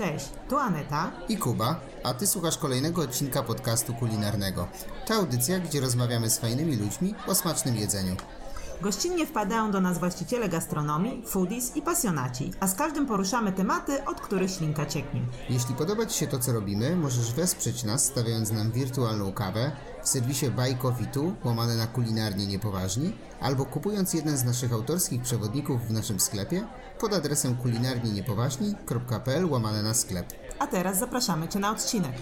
Cześć, tu Aneta. i Kuba, a ty słuchasz kolejnego odcinka podcastu kulinarnego. To audycja, gdzie rozmawiamy z fajnymi ludźmi o smacznym jedzeniu. Gościnnie wpadają do nas właściciele gastronomii, foodies i pasjonaci, a z każdym poruszamy tematy, od których ślinka cieknie. Jeśli podoba Ci się to, co robimy, możesz wesprzeć nas, stawiając nam wirtualną kawę w serwisie Buy Coffee Tu, łamane na kulinarnie niepoważni, albo kupując jeden z naszych autorskich przewodników w naszym sklepie pod adresem kulinarnieniepoważni.pl łamane na sklep. A teraz zapraszamy Cię na odcinek.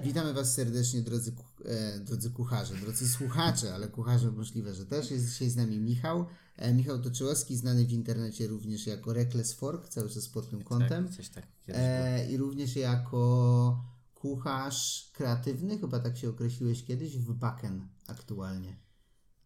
Witamy Was serdecznie, drodzy, e, drodzy kucharze, drodzy słuchacze, ale kucharze możliwe, że też. Jest dzisiaj z nami Michał. E, Michał Toczyłowski, znany w internecie również jako Reckless Fork, cały czas pod tym kątem. Tak, coś tak. E, I również jako kucharz kreatywny, chyba tak się określiłeś kiedyś, w Baken aktualnie.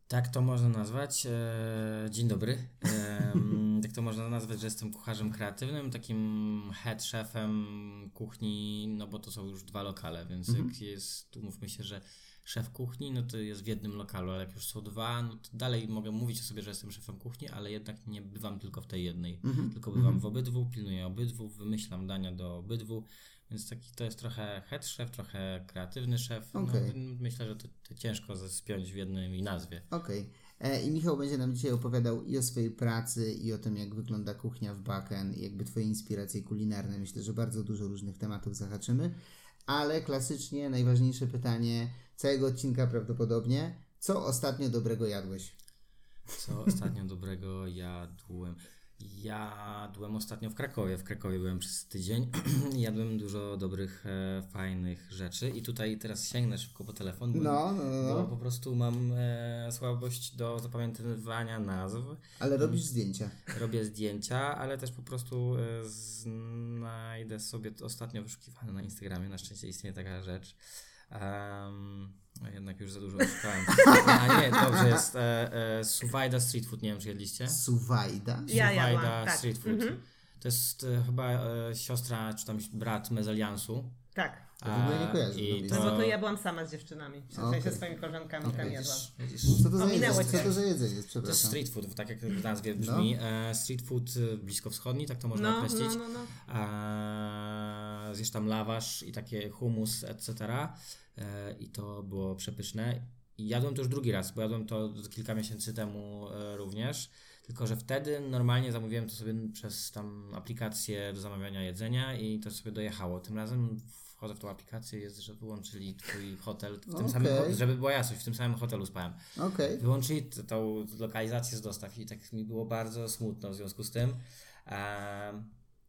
Tak to można nazwać. E, dzień dobry. E, tak to można nazwać, że jestem kucharzem kreatywnym, takim head chefem kuchni, no bo to są już dwa lokale, więc jak jest, tu mówmy się, że szef kuchni, no to jest w jednym lokalu, ale jak już są dwa, no to dalej mogę mówić o sobie, że jestem szefem kuchni, ale jednak nie bywam tylko w tej jednej, tylko bywam w obydwu, pilnuję obydwu, wymyślam dania do obydwu, więc taki to jest trochę head chef, trochę kreatywny szef. Okej. No, myślę, że to, to ciężko spiąć w jednej nazwie. Okej. E, I Michał będzie nam dzisiaj opowiadał i o swojej pracy, i o tym, jak wygląda kuchnia w Baken, i jakby Twoje inspiracje kulinarne. Myślę, że bardzo dużo różnych tematów zahaczymy. Ale klasycznie najważniejsze pytanie całego odcinka prawdopodobnie. Co ostatnio dobrego jadłeś? Co ostatnio dobrego jadłem? Jadłem ostatnio w Krakowie. W Krakowie byłem przez tydzień. Jadłem dużo dobrych, e, fajnych rzeczy. I tutaj teraz sięgnę szybko po telefon, bo, No, no, no. bo po prostu mam e, słabość do zapamiętywania nazw. Ale robisz zdjęcia. Robię zdjęcia, ale też po prostu e, znajdę sobie ostatnio wyszukiwane na Instagramie. Na szczęście istnieje taka rzecz. Um, jednak już za dużo szukałem. A nie, dobrze jest. E, e, Suwajda Street Food, nie wiem czy jedliście. Suwajda? Ja Suwajda jadłam, tak. Street Food. To jest e, chyba e, siostra, czy tam brat Mezaliansu. Tak. To w ogóle nie A, kojarzę, I no No to, bo to ja byłam sama z dziewczynami. W sensie Okej. swoimi koleżankami tam jadłam. widzisz, Co to, za jedzenie? Co to za jedzenie? To jest Przepraszam. street food, tak jak w nazwie brzmi. E, street food e, bliskowschodni, tak to można No, określić. no, no, no. E, zjesz tam lawasz i takie humus, etc. I to było przepyszne. I jadłem to już drugi raz, bo jadłem to kilka miesięcy temu również. Tylko, że wtedy normalnie zamówiłem to sobie przez tam aplikację do zamawiania jedzenia i to sobie dojechało. Tym razem wchodzę w tą aplikację, jest, że wyłączyli twój hotel w tym Okej. samym, ho- żeby była jasność, w tym samym hotelu spałem. Okej. Wyłączyli t- tą lokalizację z dostaw i tak mi było bardzo smutno w związku z tym.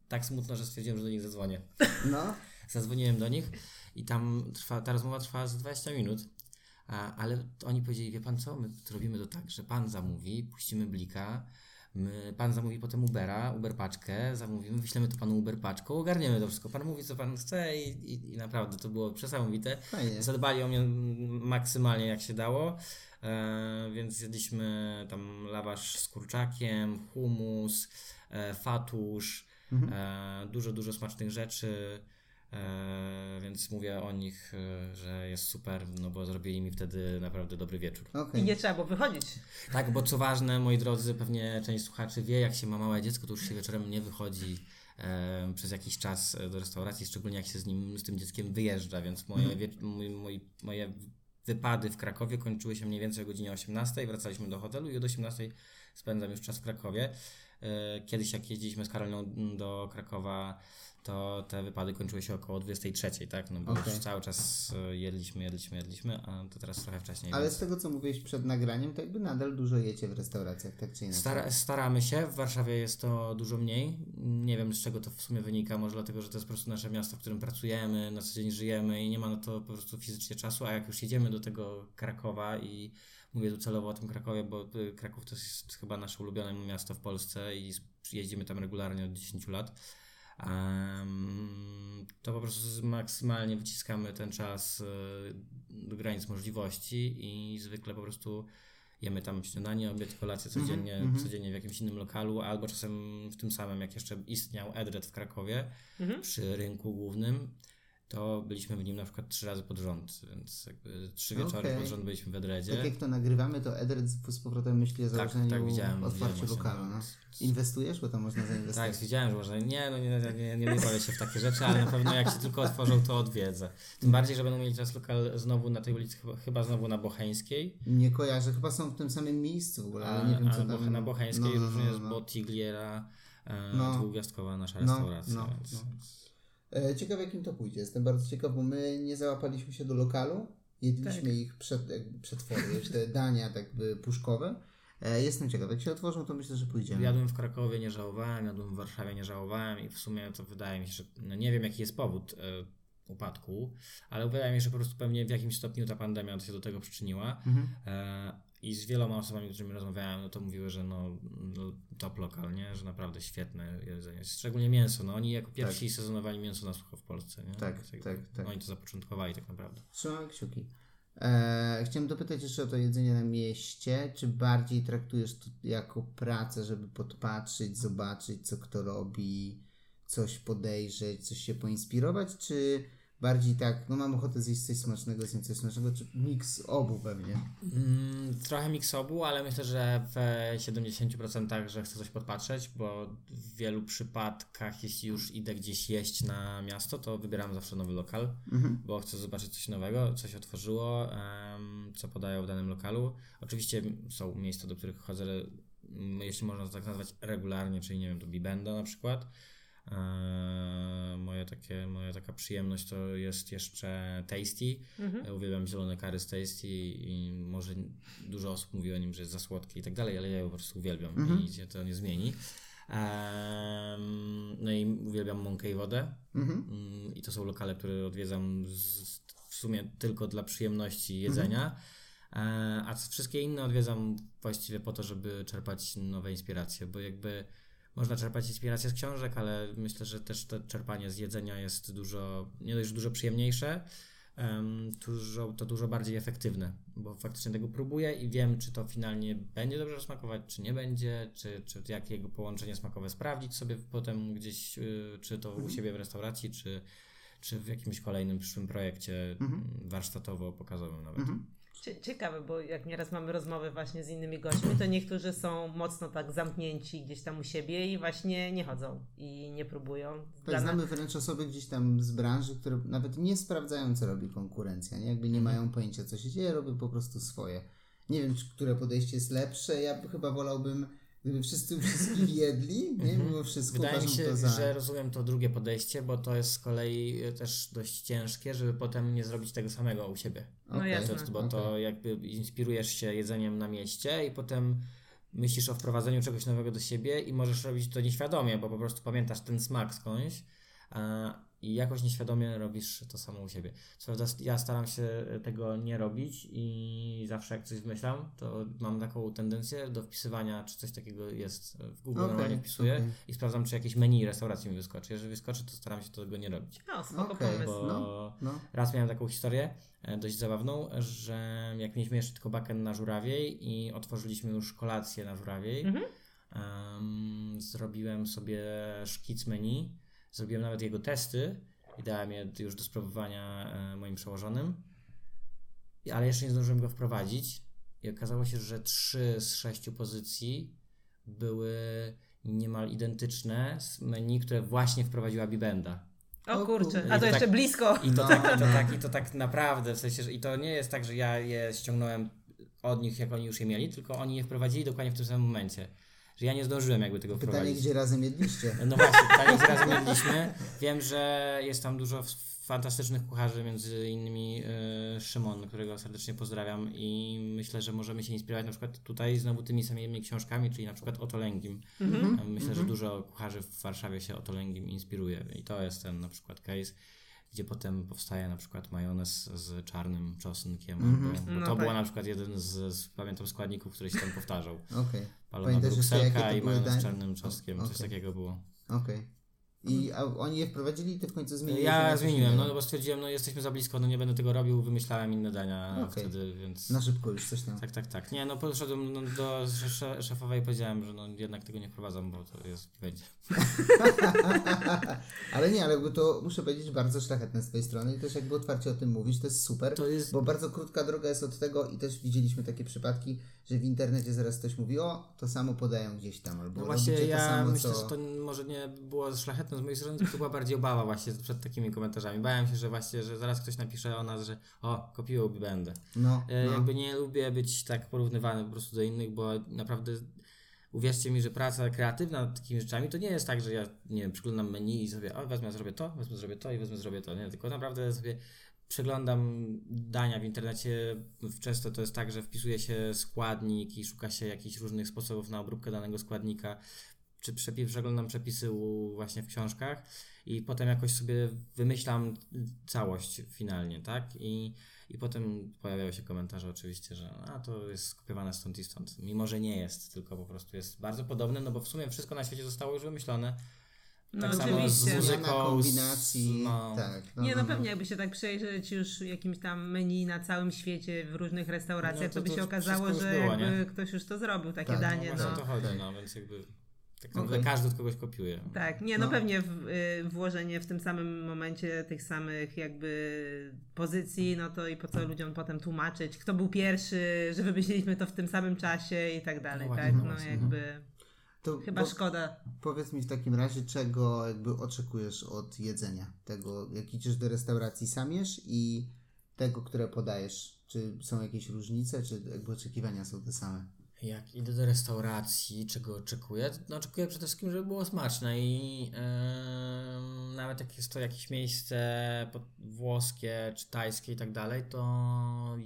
Tak smutno, że stwierdziłem, że do nich zadzwonię. No. Zadzwoniłem do nich i tam trwa, ta rozmowa trwała z 20 minut. A, ale oni powiedzieli, wie pan co, my zrobimy to tak, że pan zamówi, puścimy blika, my, pan zamówi potem Ubera, Uber paczkę, zamówimy, wyślemy to panu Uber paczką, ogarniemy to wszystko. Pan mówi, co pan chce i, i, i naprawdę to było przesamowite. Fajnie. Zadbali o mnie maksymalnie jak się dało, e, więc zjedliśmy tam lawasz z kurczakiem, humus, e, fatusz, e, dużo, dużo smacznych rzeczy. E, więc mówię o nich, e, że jest super, no bo zrobili mi wtedy naprawdę dobry wieczór. Okej. I nie trzeba było wychodzić. Tak, bo co ważne, moi drodzy, pewnie część słuchaczy wie, jak się ma małe dziecko, to już się wieczorem nie wychodzi e, przez jakiś czas e, do restauracji, szczególnie jak się z nim, z tym dzieckiem wyjeżdża, więc moje, wie, mój, mój, moje wypady w Krakowie kończyły się mniej więcej o godzinie 18, wracaliśmy do hotelu i od 18 spędzam już czas w Krakowie. Kiedyś jak jeździliśmy z Karoliną do Krakowa, to te wypady kończyły się około 23, tak? No bo Okej. już cały czas e, jedliśmy, jedliśmy, jedliśmy, a to teraz trochę wcześniej. Ale więc- z tego, co mówiłeś przed nagraniem, to jakby nadal dużo jecie w restauracjach, tak czy inaczej. Stara, staramy się, w Warszawie jest to dużo mniej. Nie wiem z czego to w sumie wynika, może dlatego, że to jest po prostu nasze miasto, w którym pracujemy, na co dzień żyjemy i nie ma na to po prostu fizycznie czasu, a jak już jedziemy do tego Krakowa i mówię tu celowo o tym Krakowie, bo y, Kraków to jest chyba nasze ulubione miasto w Polsce i jeździmy tam regularnie od 10 lat. To po prostu maksymalnie wyciskamy ten czas y, do granic możliwości i zwykle po prostu jemy tam śniadanie, obiad, kolację codziennie, codziennie w jakimś innym lokalu, albo czasem w tym samym, jak jeszcze istniał Edred w Krakowie, przy rynku głównym. To byliśmy w nim na przykład trzy razy pod rząd, więc jakby trzy wieczory Okej. pod rząd byliśmy w Edredzie. Tak jak to nagrywamy, to Edred z, powrotem myśli o Tak, założeniu tak, widziałem, otwarciu lokalu. No. no. Inwestujesz, bo tam można Tak, zainwestować. widziałem, że można. Nie, no nie, nie, nie, nie, nie bawię się w takie rzeczy, ale na pewno jak się tylko otworzą, to odwiedzę. Tym bardziej, że będą mieli teraz lokal znowu na tej ulicy, chyba, znowu na Bocheńskiej. Nie kojarzę, chyba są w tym samym miejscu w ogóle, ale nie wiem co Boche- tam. na Bocheńskiej no, no, różnie no, jest no. Botigliera, e, No. dwugwiazdkowa nasza No, restauracja. no, więc, no. Ciekawe jakim to pójdzie. Jestem bardzo ciekaw, bo my nie załapaliśmy się do lokalu. Jedliśmy Tak. ich przed, przetwory, te dania tak by puszkowe. E, Jestem ciekaw, jak się otworzą, to myślę, że pójdziemy. Jadłem w Krakowie, nie żałowałem, jadłem w Warszawie, nie żałowałem i w sumie to wydaje mi się, że no nie wiem jaki jest powód e, upadku, ale wydaje mi się, że po prostu pewnie w jakimś stopniu ta pandemia się do tego przyczyniła. Mhm. E, I z wieloma osobami, z którymi rozmawiałem, no to mówiły, że no, no top lokal, nie? Że naprawdę świetne jedzenie. Szczególnie mięso. No oni jako pierwsi sezonowali mięso na sucho w Polsce, nie? Tak, jakby tak, tak. Oni to zapoczątkowali tak naprawdę. Trzymamy kciuki. E, chciałem dopytać jeszcze o to jedzenie na mieście. Czy bardziej traktujesz to jako pracę, żeby podpatrzeć, zobaczyć, co kto robi, coś podejrzeć, coś się poinspirować, czy bardziej tak, no mam ochotę zjeść coś smacznego, zjeść coś smacznego, czy miks obu pewnie? Mm, trochę mix obu, ale myślę, że w 70% że chcę coś podpatrzeć, bo w wielu przypadkach, jeśli już idę gdzieś jeść na miasto, to wybieram zawsze nowy lokal, Mhm. bo chcę zobaczyć coś nowego, coś otworzyło, em, co podają w danym lokalu. Oczywiście są miejsca, do których chodzę, jeśli można to tak nazwać, regularnie, czyli nie wiem, to Bibendo na przykład. Eee, moje takie, moja taka przyjemność to jest jeszcze Tasty. Ja uwielbiam zielone kary z Tasty i może dużo osób mówi o nim, że jest za słodki i tak dalej, ale ja go po prostu uwielbiam i się to nie zmieni. Em, no i uwielbiam mąkę i wodę. Mhm. Mm, I to są lokale, które odwiedzam z, w sumie tylko dla przyjemności jedzenia. E, A wszystkie inne odwiedzam właściwie po to, żeby czerpać nowe inspiracje, bo jakby można czerpać inspiracje z książek, ale myślę, że też to czerpanie z jedzenia jest dużo, nie dość, dużo przyjemniejsze, em, dużo, to dużo bardziej efektywne, bo faktycznie tego próbuję i wiem, czy to finalnie będzie dobrze smakować, czy nie będzie, czy, czy jakie jego połączenie smakowe sprawdzić sobie potem gdzieś, y, czy to u siebie w restauracji, czy, czy w jakimś kolejnym przyszłym projekcie mm, warsztatowo-pokazowym nawet. Cie- Ciekawe, bo jak nieraz mamy rozmowy właśnie z innymi gośćmi, to niektórzy są mocno tak zamknięci gdzieś tam u siebie i właśnie nie chodzą i nie próbują. Tak, znamy wręcz osoby gdzieś tam z branży, które nawet nie sprawdzają, co robi konkurencja, nie? jakby Mhm. nie mają pojęcia, co się dzieje, robią po prostu swoje. Nie wiem, czy które podejście jest lepsze, ja chyba wolałbym, gdyby wszyscy wszystkich jedli, nie? Mimo wszystko Mhm. Wydaje mi się, za... że rozumiem to drugie podejście, bo to jest z kolei y, też dość ciężkie, żeby potem nie zrobić tego samego u siebie. No Okej, jasne. Bo to jakby inspirujesz się jedzeniem na mieście i potem myślisz o wprowadzeniu czegoś nowego do siebie i możesz robić to nieświadomie, bo po prostu pamiętasz ten smak skądś a, i jakoś nieświadomie robisz to samo u siebie. Co prawda ja staram się tego nie robić i zawsze jak coś wymyślam, to mam taką tendencję do wpisywania, czy coś takiego jest w Google, Okej, normalnie wpisuję okej. i sprawdzam, czy jakieś menu restauracji mi wyskoczy. Jeżeli wyskoczy, to staram się tego nie robić. No, spoko Okej, pomysł. Bo no, no. Raz miałem taką historię e, dość zabawną, że jak mieliśmy jeszcze tylko baken na Żurawiej i otworzyliśmy już kolację na Żurawiej, Mhm. em, zrobiłem sobie szkic menu, zrobiłem nawet jego testy i dałem je już do spróbowania e, moim przełożonym, ale jeszcze nie zdążyłem go wprowadzić i okazało się, że trzy z sześciu pozycji były niemal identyczne z menu, które właśnie wprowadziła Bibenda. O kurczę, a to to jeszcze tak- blisko. I to, No, tak, i, to tak, I to tak naprawdę, w sensie, że i to nie jest tak, że ja je ściągnąłem od nich, jak oni już je mieli, tylko oni je wprowadzili dokładnie w tym samym momencie. Że ja nie zdążyłem jakby tego Pytanie, wprowadzić. gdzie razem jedliście? No właśnie, pytanie, gdzie razem jedliśmy. Wiem, że jest tam dużo fantastycznych kucharzy, między innymi e, Szymon, którego serdecznie pozdrawiam i myślę, że możemy się inspirować na przykład tutaj znowu tymi samymi książkami, czyli na przykład Otolęgim. Mhm. E, Myślę, że dużo kucharzy w Warszawie się Otolęgim inspiruje i to jest ten na przykład case, gdzie potem powstaje na przykład majonez z czarnym czosnkiem, Mhm. albo, bo No to tak. było na przykład jeden z, z pamiętam składników, który się tam powtarzał. Okej, Palona Pamiętasz brukselka i majonez z czarnym czosnkiem, coś Okej. takiego było. okej. I a oni je wprowadzili i ty w końcu zmieniłeś? Ja zmieniłem, no bo stwierdziłem, no jesteśmy za blisko, no nie będę tego robił, wymyślałem inne dania Okej. wtedy, więc... Na szybko już coś tam. Tak, tak, tak. Nie, no poszedłem no, do sze- szefowej i powiedziałem, że no jednak tego nie wprowadzam, bo to jest, będzie. ale nie, ale to muszę powiedzieć bardzo szlachetne z twojej strony i też jakby otwarcie o tym mówisz, to jest super, To jest- bo bardzo krótka droga jest od tego i też widzieliśmy takie przypadki, że w internecie zaraz ktoś mówi, o, to samo podają gdzieś tam, albo No właśnie robicie to ja samo, myślę, co... że to może nie było szlachetne z mojej strony, to była bardziej obawa właśnie przed takimi komentarzami. Bałem się, że właśnie, że zaraz ktoś napisze o nas, że o, kopiują będę. No, E, no. Jakby nie lubię być tak porównywany po prostu do innych, bo naprawdę uwierzcie mi, że praca kreatywna nad takimi rzeczami to nie jest tak, że ja nie wiem, przyglądam menu i sobie o, wezmę, zrobię to, wezmę, zrobię to i wezmę, zrobię to. Nie, tylko naprawdę sobie przeglądam dania w internecie. Często to jest tak, że wpisuje się składnik i szuka się jakichś różnych sposobów na obróbkę danego składnika. Czy przepi- przeglądam przepisy u, właśnie w książkach i potem jakoś sobie wymyślam całość finalnie, tak? I, i potem pojawiają się komentarze oczywiście, że a to jest skopiowane stąd i stąd. Mimo, że nie jest, tylko po prostu jest bardzo podobne, no bo w sumie wszystko na świecie zostało już wymyślone. No tak samo z muzyką, Zmiana kombinacji, z, no, tak. No, Nie, no no, pewnie jakby się tak przejrzeć już jakimś tam menu na całym świecie w różnych restauracjach, No to, to by się okazało, że było, jakby nie? ktoś już to zrobił, takie Tak, no danie. No No, to chodzi, no więc jakby tak naprawdę Okej. każdy od kogoś kopiuje. Tak, nie, no, No. pewnie w, y, włożenie w tym samym momencie tych samych jakby pozycji, no to i po co ludziom potem tłumaczyć, kto był pierwszy, że wymyśliliśmy to w tym samym czasie i tak dalej, No tak? właśnie, No no jakby To chyba bo- szkoda. Powiedz mi w takim razie, czego jakby oczekujesz od jedzenia? Tego, jak idziesz do restauracji, sam jesz i tego, które podajesz. Czy są jakieś różnice, czy jakby oczekiwania są te same? Jak idę do restauracji, czego oczekuję? No, oczekuję przede wszystkim, żeby było smaczne i em, nawet jak jest to jakieś miejsce włoskie czy tajskie i tak dalej, to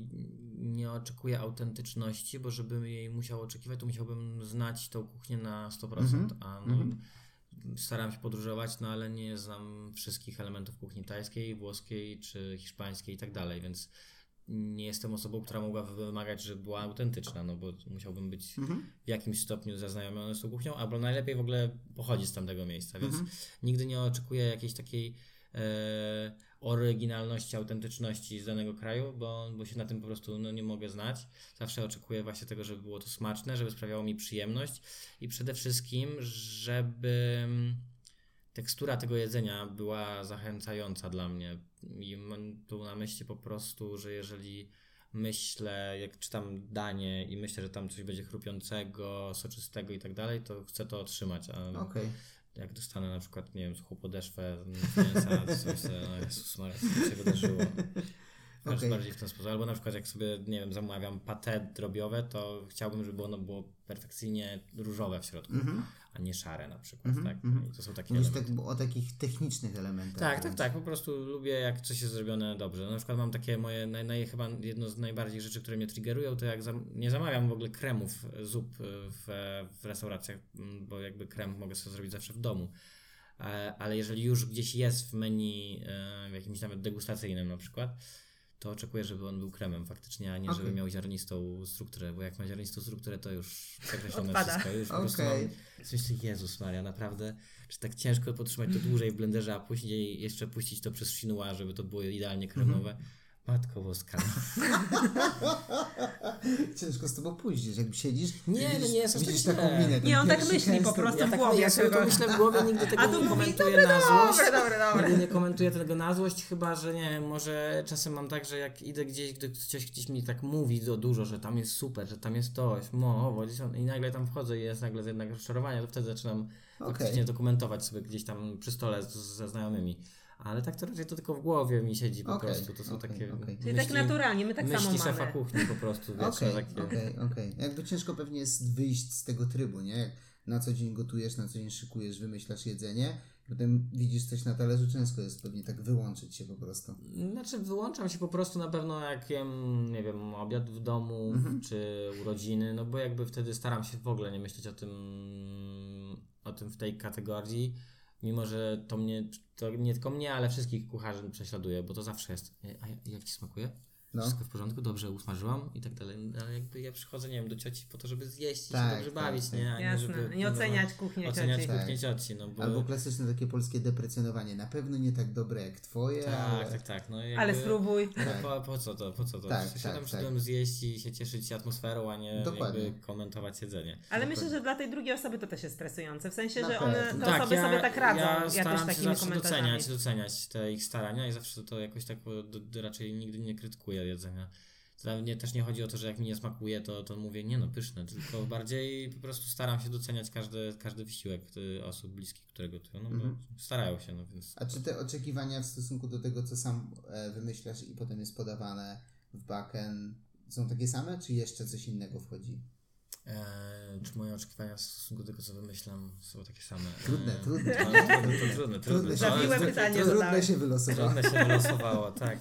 nie oczekuję autentyczności, bo żebym jej musiał oczekiwać, to musiałbym znać tą kuchnię na 100%, Mhm. a no, Mhm. staram się podróżować, no ale nie znam wszystkich elementów kuchni tajskiej, włoskiej czy hiszpańskiej i tak dalej, więc nie jestem osobą, która mogła wymagać, żeby była autentyczna, no bo musiałbym być Mhm. w jakimś stopniu zaznajomiony z tą kuchnią, albo najlepiej w ogóle pochodzić z tamtego miejsca, więc Mhm. nigdy nie oczekuję jakiejś takiej e, oryginalności, autentyczności z danego kraju, bo, bo się na tym po prostu no, nie mogę znać. Zawsze oczekuję właśnie tego, żeby było to smaczne, żeby sprawiało mi przyjemność i przede wszystkim, żeby mm, tekstura tego jedzenia była zachęcająca dla mnie. I mam tu na myśli po prostu, że jeżeli myślę, jak czytam danie i myślę, że tam coś będzie chrupiącego, soczystego i tak dalej, to chcę to otrzymać. A Okej. jak dostanę na przykład, nie wiem, suchą podeszwę mięsa, to myślę, no Jezus Maria, co się wydarzyło. Okej. bardziej w ten sposób. Albo na przykład jak sobie, nie wiem, zamawiam pate drobiowe, to chciałbym, żeby ono było perfekcyjnie różowe w środku, Mhm. A nie szare na przykład, Mhm, tak? mhm. I to są takie Mówisz tak o takich technicznych elementach. Tak, tak, tak. Po prostu lubię, jak coś jest zrobione dobrze. Na przykład mam takie moje, naj, naj, chyba jedno z najbardziej rzeczy, które mnie triggerują, to jak zam, nie zamawiam w ogóle kremów, zup w, w restauracjach, m, bo jakby krem mogę sobie zrobić zawsze w domu. E, Ale jeżeli już gdzieś jest w menu, e, w jakimś nawet degustacyjnym na przykład, to oczekuję, żeby on był kremem faktycznie, a nie żeby Okej. miał ziarnistą strukturę, bo jak ma ziarnistą strukturę, to już przekreślone wszystko. Już po prostu mam Myślę, Jezus Maria, naprawdę, czy tak ciężko podtrzymać to dłużej w blenderze, a później jeszcze puścić to przez chinois, żeby to było idealnie kremowe. Matko boska. Ciężko z tobą pójść, gdzieś, jakby siedzisz. Nie, widzisz, no nie jest Widzisz tak taką minę. Nie, on tak myśli po prostu. Ja, w tak, głowie ja sobie to myślę w głowie, nigdy tego nie komentuję dobre, na złość. dobre, dobre, dobre. Nigdy nie komentuję tego na złość, chyba że nie wiem, może czasem mam tak, że jak idę gdzieś, gdy ktoś gdzieś mi tak mówi za dużo, że tam jest super, że tam jest to, mo, gdzieś tam- i nagle tam wchodzę i jest nagle jednak rozczarowanie, to wtedy zaczynam Okej. faktycznie dokumentować sobie gdzieś tam przy stole z, ze znajomymi. Ale tak to raczej to tylko w głowie mi siedzi po Okej, prostu. To są okej, takie okej. Czyli tak naturalnie, my tak myśli samo szefa mamy. kuchni po prostu, wiecie, Okej, okej, okej. Jakby ciężko pewnie jest wyjść z tego trybu, nie? Jak na co dzień gotujesz, na co dzień szykujesz, wymyślasz jedzenie, potem widzisz coś na talerzu, ciężko jest pewnie tak wyłączyć się po prostu. Znaczy wyłączam się po prostu na pewno jak jem, nie wiem, obiad w domu Mhm. czy urodziny, no bo jakby wtedy staram się w ogóle nie myśleć o tym, o tym w tej kategorii, mimo że to mnie, to nie tylko mnie, ale wszystkich kucharzy prześladuje, bo to zawsze jest, "Ej, a jak Ci smakuje? No. wszystko w porządku, dobrze usmażyłam i tak dalej. Ale jakby ja przychodzę, nie wiem, do cioci po to, żeby zjeść i Tak, się dobrze tak, bawić, tak. nie? A nie Jasne. żeby, Nie oceniać kuchni oceniać cioci. kuchnię Tak. cioci, no bo... Albo klasyczne takie polskie deprecjonowanie. Na pewno nie tak dobre jak twoje, tak, ale... tak, tak. No jakby, Ale spróbuj. No Tak. po, po co to, po co to? Tak, Tak, tak, tak. przyszedłem zjeść i się cieszyć atmosferą, a nie komentować jedzenie. Ale myślę, że dla tej drugiej osoby to też jest stresujące. W sensie, Na że one, te osoby sobie tak radzą ja jakoś staram się takimi zawsze doceniać, doceniać te ich starania i zawsze to jakoś tak raczej nigdy nie krytykuję jedzenia. To Dla mnie też nie chodzi o to, że jak mi nie smakuje, to, to mówię, nie no, pyszne, tylko bardziej po prostu staram się doceniać każdy, każdy wysiłek y, osób bliskich, które gotują, no bo Mhm. starają się, no więc... A czy te oczekiwania w stosunku do tego, co sam e, wymyślasz i potem jest podawane w backend, są takie same, czy jeszcze coś innego wchodzi? E, czy moje oczekiwania w stosunku do tego, co wymyślam, są takie same? Trudne, E, trudne. To, to, trudne, trudne. się- Zawiłe pytanie Trudne zadałeś. się wylosowało. Trudne się wylosowało, tak.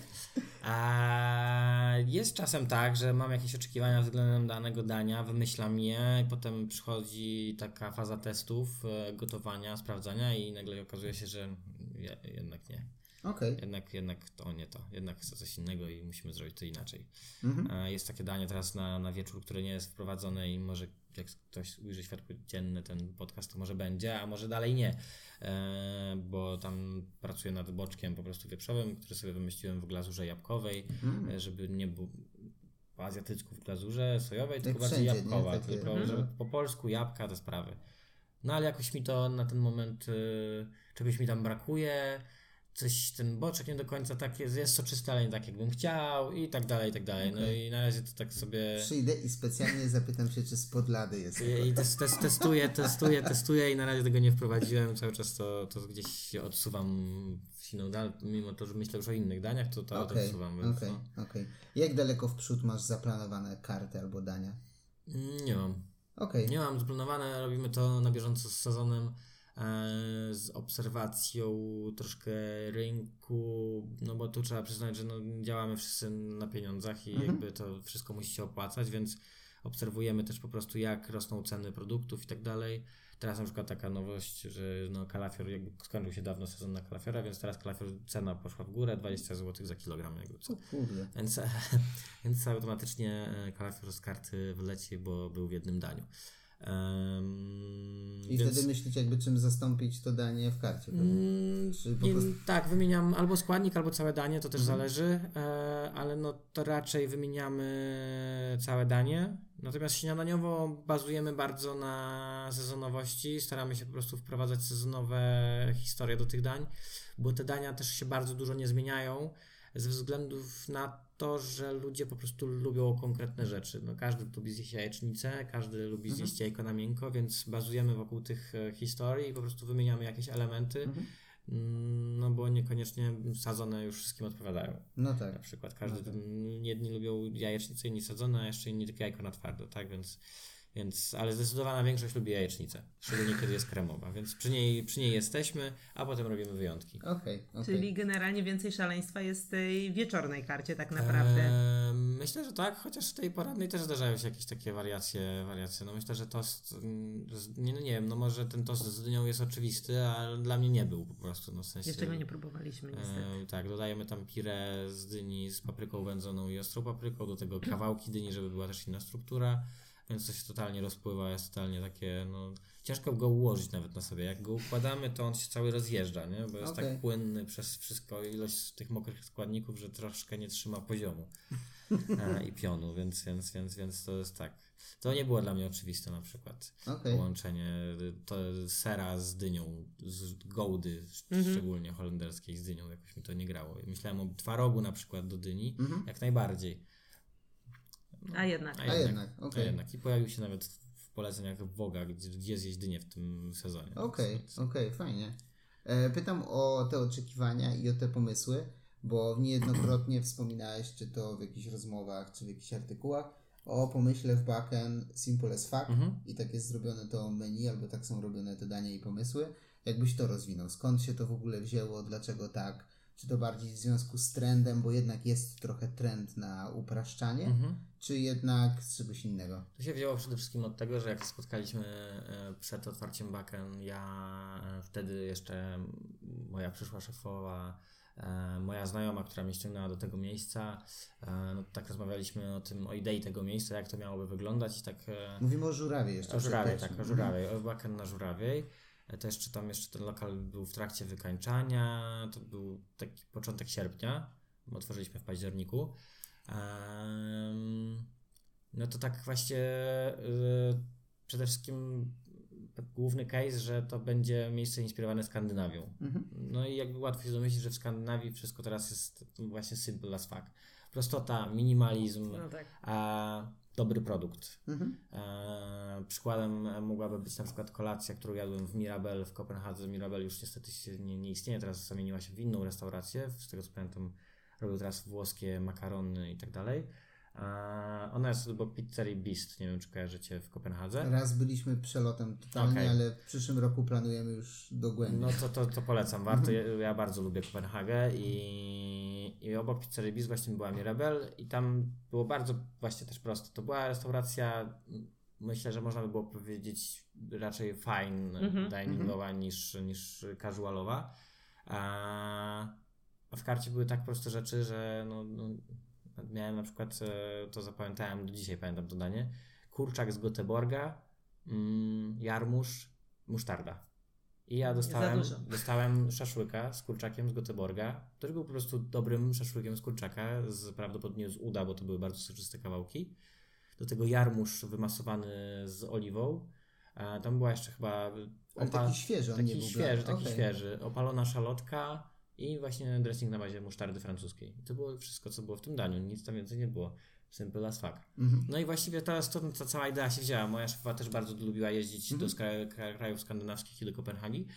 A jest czasem tak, że mam jakieś oczekiwania względem danego dania, wymyślam je i potem przychodzi taka faza testów, e, gotowania, sprawdzania i nagle okazuje się, że je, jednak nie. Okej. Jednak, jednak to nie to. Jednak chcę coś innego i musimy zrobić to inaczej. Mhm. E, Jest takie danie teraz na, na wieczór, które nie jest wprowadzone i może jak ktoś ujrzy światło dzienne ten podcast, to może będzie, a może dalej nie. E, bo tam pracuję nad boczkiem po prostu wieprzowym, który sobie wymyśliłem w glazurze jabłkowej, Mhm. e, żeby nie było po azjatycku w glazurze sojowej, tylko wszędzie, bardziej nie? jabłkowa, Takie- tylko Mhm. żeby po polsku jabłka, te sprawy. No ale jakoś mi to na ten moment y, czegoś mi tam brakuje, coś, ten boczek nie do końca tak jest, jest soczysty, ale nie tak jakbym chciał i tak dalej, i tak dalej. No Okej. i na razie to tak sobie... Przyjdę i specjalnie zapytam się, czy spod lady jest. I i tes, tes, testuję, testuję, testuję i na razie tego nie wprowadziłem. Cały czas to, to gdzieś się odsuwam w siną dal, mimo to, że myślę już o innych daniach, to to Okej, odsuwam. Okej, no. okej. Jak daleko w przód masz zaplanowane karty albo dania? Nie mam. Okej. Nie mam zaplanowane, robimy to na bieżąco z sezonem, z obserwacją troszkę rynku, no bo tu trzeba przyznać, że no, działamy wszyscy na pieniądzach i Mhm. jakby to wszystko musi się opłacać, więc obserwujemy też po prostu jak rosną ceny produktów i tak dalej. Teraz na przykład taka nowość, że no kalafior, jakby skończył się dawno sezon na kalafiora, więc teraz kalafior cena poszła w górę, 20 zł za kilogram jakby co. Więc, więc automatycznie e, kalafior z karty wyleci, bo był w jednym daniu. Em, I więc- wtedy myślicie, jakby czym zastąpić to danie w karcie. Mm, prostu- Tak, wymieniam albo składnik, albo całe danie, to też Mhm. zależy, e, ale no to raczej wymieniamy całe danie. Natomiast śniadaniowo bazujemy bardzo na sezonowości, staramy się po prostu wprowadzać sezonowe historie do tych dań, bo te dania też się bardzo dużo nie zmieniają ze względów na to, że ludzie po prostu lubią konkretne rzeczy. No, każdy lubi zjeść jajecznicę, każdy lubi Mhm. zjeść jajko na miękko, więc bazujemy wokół tych e, historii i po prostu wymieniamy jakieś elementy, Mhm. mm, no bo niekoniecznie sadzone już wszystkim odpowiadają. No Na tak. przykład każdy, No tak. jedni lubią jajecznicę, inni sadzone, a jeszcze inni tylko jajko na twardo, tak, więc, więc ale zdecydowana większość lubi jajecznicę, szczególnie kiedy jest kremowa, więc przy niej, przy niej jesteśmy, a potem robimy wyjątki. Okej, okej. Czyli generalnie więcej szaleństwa jest w tej wieczornej karcie tak naprawdę. Eee, myślę, że tak, chociaż w tej porannej też zdarzają się jakieś takie wariacje. wariacje. No myślę, że tost, mm, z- nie, no nie wiem, no może ten tost z dynią jest oczywisty, ale dla mnie nie był po prostu. No w sensie, Jeszcze go nie próbowaliśmy niestety. Eee, tak, dodajemy tam pirę z dyni z papryką wędzoną i ostrą papryką, do tego kawałki dyni, żeby była też inna struktura, więc to się totalnie rozpływa, jest totalnie takie, no ciężko go ułożyć nawet na sobie. Jak go układamy, to on się cały rozjeżdża, nie? Bo jest Okej. tak płynny przez wszystko, ilość tych mokrych składników, że troszkę nie trzyma poziomu e, i pionu, więc, więc, więc, więc to jest tak. To nie było dla mnie oczywiste na przykład. Okej. Połączenie to sera z dynią, z gołdy, Mhm. szczególnie holenderskiej z dynią, jakoś mi to nie grało. Myślałem o twarogu na przykład do dyni, Mhm. jak najbardziej. No, A jednak. A jednak, A okej. jednak. I pojawił się nawet w poleceniach Woga, gdzie, gdzie zjeść dynię w tym sezonie. Okej, Więc- okej, fajnie. E, Pytam o te oczekiwania i o te pomysły, bo niejednokrotnie wspominałeś, czy to w jakichś rozmowach, czy w jakichś artykułach, o pomyśle w backend simple as fuck Mhm. i tak jest zrobione to menu, albo tak są robione te dania i pomysły. Jakbyś to rozwinął? Skąd się to w ogóle wzięło? Dlaczego tak? Czy to bardziej w związku z trendem, bo jednak jest trochę trend na upraszczanie, Mhm. Czy jednak z czegoś innego? To się wzięło przede wszystkim od tego, że jak spotkaliśmy e, przed otwarciem Baken, ja e, wtedy jeszcze moja przyszła szefowa E, moja znajoma, która mnie ściągnęła do tego miejsca, no, tak rozmawialiśmy o tym, o idei tego miejsca, jak to miałoby wyglądać i tak... Mówimy o Żurawie jeszcze. o Żurawej, przed tak, o pierwszym. Żurawej, o Baken na Żurawej. E, To jeszcze tam jeszcze ten lokal był w trakcie wykańczania, to był taki początek sierpnia, bo otworzyliśmy w październiku. No to tak właśnie y, przede wszystkim główny case, że to będzie miejsce inspirowane Skandynawią. Mhm. No i jakby łatwo się domyślić, że w Skandynawii wszystko teraz jest właśnie simple as fuck. Prostota, minimalizm, No tak. a dobry produkt. Mhm. E, przykładem mogłaby być na przykład kolacja, którą jadłem w Mirabel w Kopenhadze. Mirabel już niestety nie, nie istnieje, teraz zamieniła się w inną restaurację. Z tego co pamiętam, robią teraz włoskie makarony i tak dalej. Ona jest obok pizzerii Beast, nie wiem czy kojarzycie w Kopenhadze. Raz byliśmy przelotem totalnie, Okej. ale w przyszłym roku planujemy już dogłębnie. No to, to, to polecam, warto. Ja, bardzo lubię Kopenhagę i, i obok pizzerii Bis właśnie była Mirabel i tam było bardzo właśnie też prosto. To była restauracja, myślę, że można by było powiedzieć raczej fine Mhm, diningowa niż, niż casualowa. A w karcie były tak proste rzeczy, że no, no, miałem na przykład, e, to zapamiętałem, do dzisiaj pamiętam to danie, kurczak z Göteborga, mm, jarmuż, musztarda. I ja dostałem, dostałem szaszłyka z kurczakiem z Göteborga, który był po prostu dobrym szaszłykiem z kurczaka, z, prawdopodobnie z uda, bo to były bardzo soczyste kawałki. Do tego jarmuż wymasowany z oliwą. A tam była jeszcze chyba... Opa- taki świeży, taki nie był świeży, taki Okej. świeży. Opalona szalotka i właśnie dressing na bazie musztardy francuskiej. To było wszystko, co było w tym daniu. Nic tam więcej nie było. Simple as fuck. Mhm. No i właściwie teraz to, ta cała idea się wzięła. Moja szefa też bardzo lubiła jeździć do ska- kra- krajów skandynawskich i do Kopenhagi.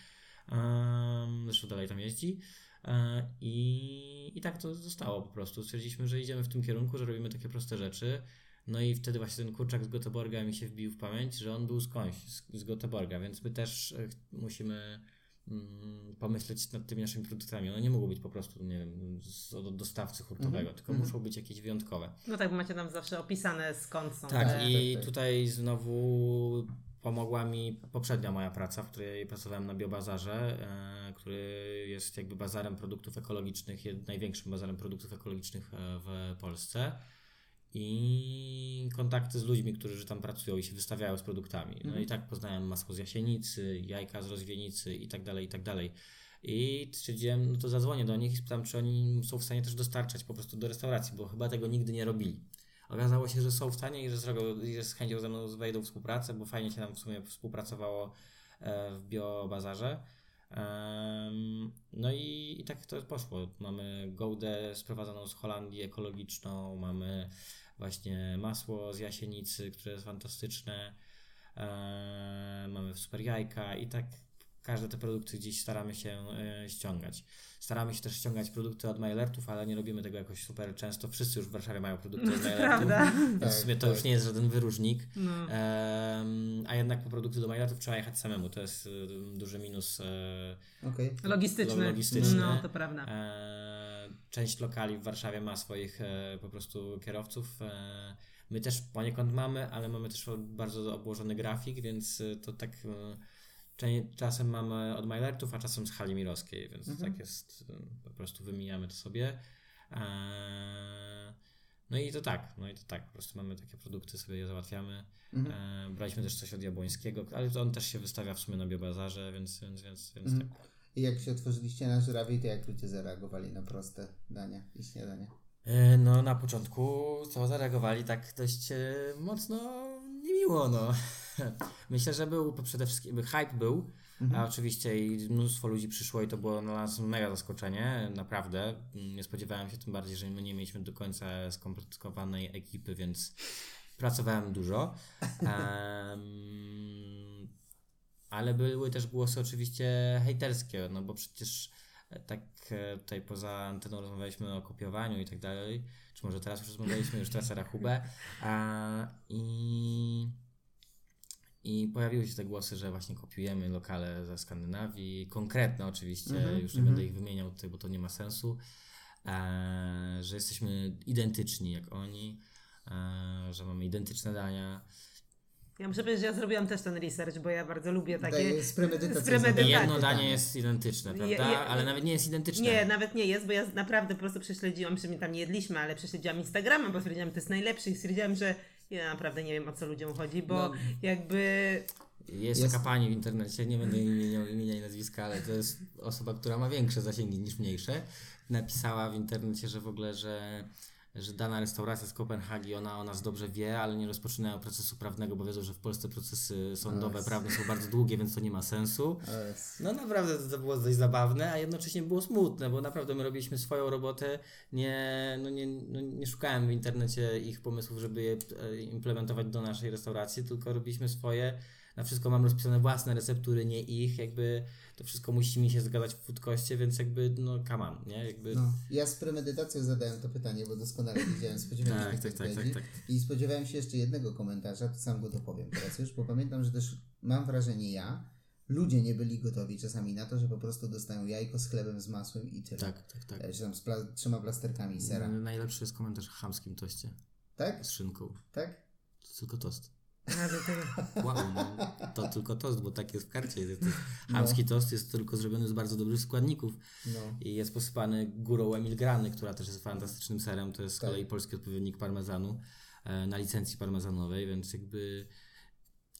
Um, zresztą dalej tam jeździ. E, I, I tak to zostało po prostu. Stwierdziliśmy, że idziemy w tym kierunku, że robimy takie proste rzeczy. No i wtedy właśnie ten kurczak z Göteborga mi się wbił w pamięć, że on był skądś, z, z Göteborga, więc my też e, musimy pomyśleć nad tymi naszymi produktami. One nie mogą być po prostu, nie wiem, z, od dostawcy hurtowego, Mhm, tylko mhm. muszą być jakieś wyjątkowe. No tak, bo macie tam zawsze opisane skąd są. Tak, Tak, i tak, tak. tutaj znowu pomogła mi poprzednia moja praca, w której pracowałem na Biobazarze, e, który jest jakby bazarem produktów ekologicznych, jed- największym bazarem produktów ekologicznych e, w Polsce. I kontakty z ludźmi, którzy tam pracują i się wystawiają z produktami. No i tak poznałem masło z jasienicy, jajka z rozwienicy i tak dalej, i tak dalej. I stwierdziłem, no to zadzwonię do nich i spytam, czy oni są w stanie też dostarczać po prostu do restauracji, bo chyba tego nigdy nie robili. Okazało się, że są w stanie i że, zrobią, i że z chęcią ze mną wejdą w współpracę, bo fajnie się nam w sumie współpracowało e, w biobazarze. No i, i tak to poszło. Mamy gołdę sprowadzoną z Holandii ekologiczną, mamy właśnie masło z jasienicy, które jest fantastyczne, mamy super jajka i tak każde te produkty gdzieś staramy się e, ściągać. Staramy się też ściągać produkty od mailertów, ale nie robimy tego jakoś super często. Wszyscy już w Warszawie mają produkty od. Prawda? Więc Tak, w sumie to tak. już nie jest żaden wyróżnik. No. Em, a jednak po produkty do mailertów trzeba jechać samemu. To jest y, duży minus. e, Okej. Logistyczny. logistyczny. No, to prawda. E, część lokali w Warszawie ma swoich e, po prostu kierowców. E, my też poniekąd mamy, ale mamy też bardzo obłożony grafik, więc to tak e, czasem mamy od Mailertów, a czasem z hali mirowskiej, więc Mhm. tak jest, po prostu wymijamy to sobie. E, no i to tak, no i to tak, po prostu mamy takie produkty, sobie je załatwiamy. Mhm. E, braliśmy też coś od Jabłońskiego, ale on też się wystawia w sumie na biobazarze, więc, więc, więc, więc Mhm. tak. I jak się otworzyliście na żurawie, to jak ludzie zareagowali na proste dania i śniadania? E, No, na początku to zareagowali tak dość mocno niemiło, no. Myślę, że był przede wszystkim, hype był, a oczywiście i mnóstwo ludzi przyszło i to było dla nas mega zaskoczenie, naprawdę. Nie spodziewałem się tym bardziej, że my nie mieliśmy do końca skomplikowanej ekipy, więc pracowałem dużo. Em, ale były też głosy oczywiście hejterskie, no bo przecież e, tak e, tutaj poza anteną rozmawialiśmy o kopiowaniu i tak dalej, czy może teraz już rozmawialiśmy, już tracę rachubę a, i, i pojawiły się te głosy, że właśnie kopiujemy lokale ze Skandynawii, konkretne oczywiście, Mhm, już nie mhm. będę ich wymieniał tutaj, bo to nie ma sensu, e, że jesteśmy identyczni jak oni, e, że mamy identyczne dania. Ja muszę powiedzieć, że ja zrobiłam też ten research, bo ja bardzo lubię takie... Z premedytacją z premedytacją. zadane Jedno danie jest identyczne, prawda? Je- je- ale nawet nie jest identyczne. Nie, nawet nie jest, bo ja naprawdę po prostu prześledziłam, że my tam nie jedliśmy, ale prześledziłam Instagrama, bo stwierdziłam, że to jest najlepszy i stwierdziłam, że ja naprawdę nie wiem o co ludziom chodzi, bo No. jakby Jest, Jest- taka pani w internecie, nie będę jej imienia, imienia i nazwiska, ale to jest osoba, która ma większe zasięgi niż mniejsze. Napisała w internecie, że w ogóle, że, że dana restauracja z Kopenhagi, ona o nas dobrze wie, ale nie rozpoczynają procesu prawnego, bo wiedzą, że w Polsce procesy sądowe, Yes. prawne są bardzo długie, więc to nie ma sensu. Jest- No naprawdę to, to było dość zabawne, a jednocześnie było smutne, bo naprawdę my robiliśmy swoją robotę, nie, no nie, no nie szukałem w internecie ich pomysłów, żeby je e, implementować do naszej restauracji, tylko robiliśmy swoje. Na wszystko mam rozpisane własne receptury, nie ich, jakby to wszystko musi mi się zgadzać w foodkoście, więc jakby no come on, nie? Jakby, No, ja z premedytacją zadałem to pytanie, bo doskonale wiedziałem, spodziewałem się Tak, tak, tak, odpowiedzi. tak, I spodziewałem się jeszcze jednego komentarza, to sam go dopowiem teraz już, bo pamiętam, że też mam wrażenie ja, ludzie nie byli gotowi czasami na to, że po prostu dostają jajko z chlebem, z masłem i tyle. tak, tak, tak. E, Czy tam z pla- trzema plasterkami sera. Najlepszy jest komentarz o chamskim toście Tak? z szynką. Tak? To tylko tost. Wow, no, to tylko tost, bo tak jest w karcie. Jest, jest, chamski tost jest tylko zrobiony z bardzo dobrych składników No. i jest posypany górą emilgrany, która też jest fantastycznym serem. To jest z Tak. kolei polski odpowiednik parmezanu e, na licencji parmezanowej, więc jakby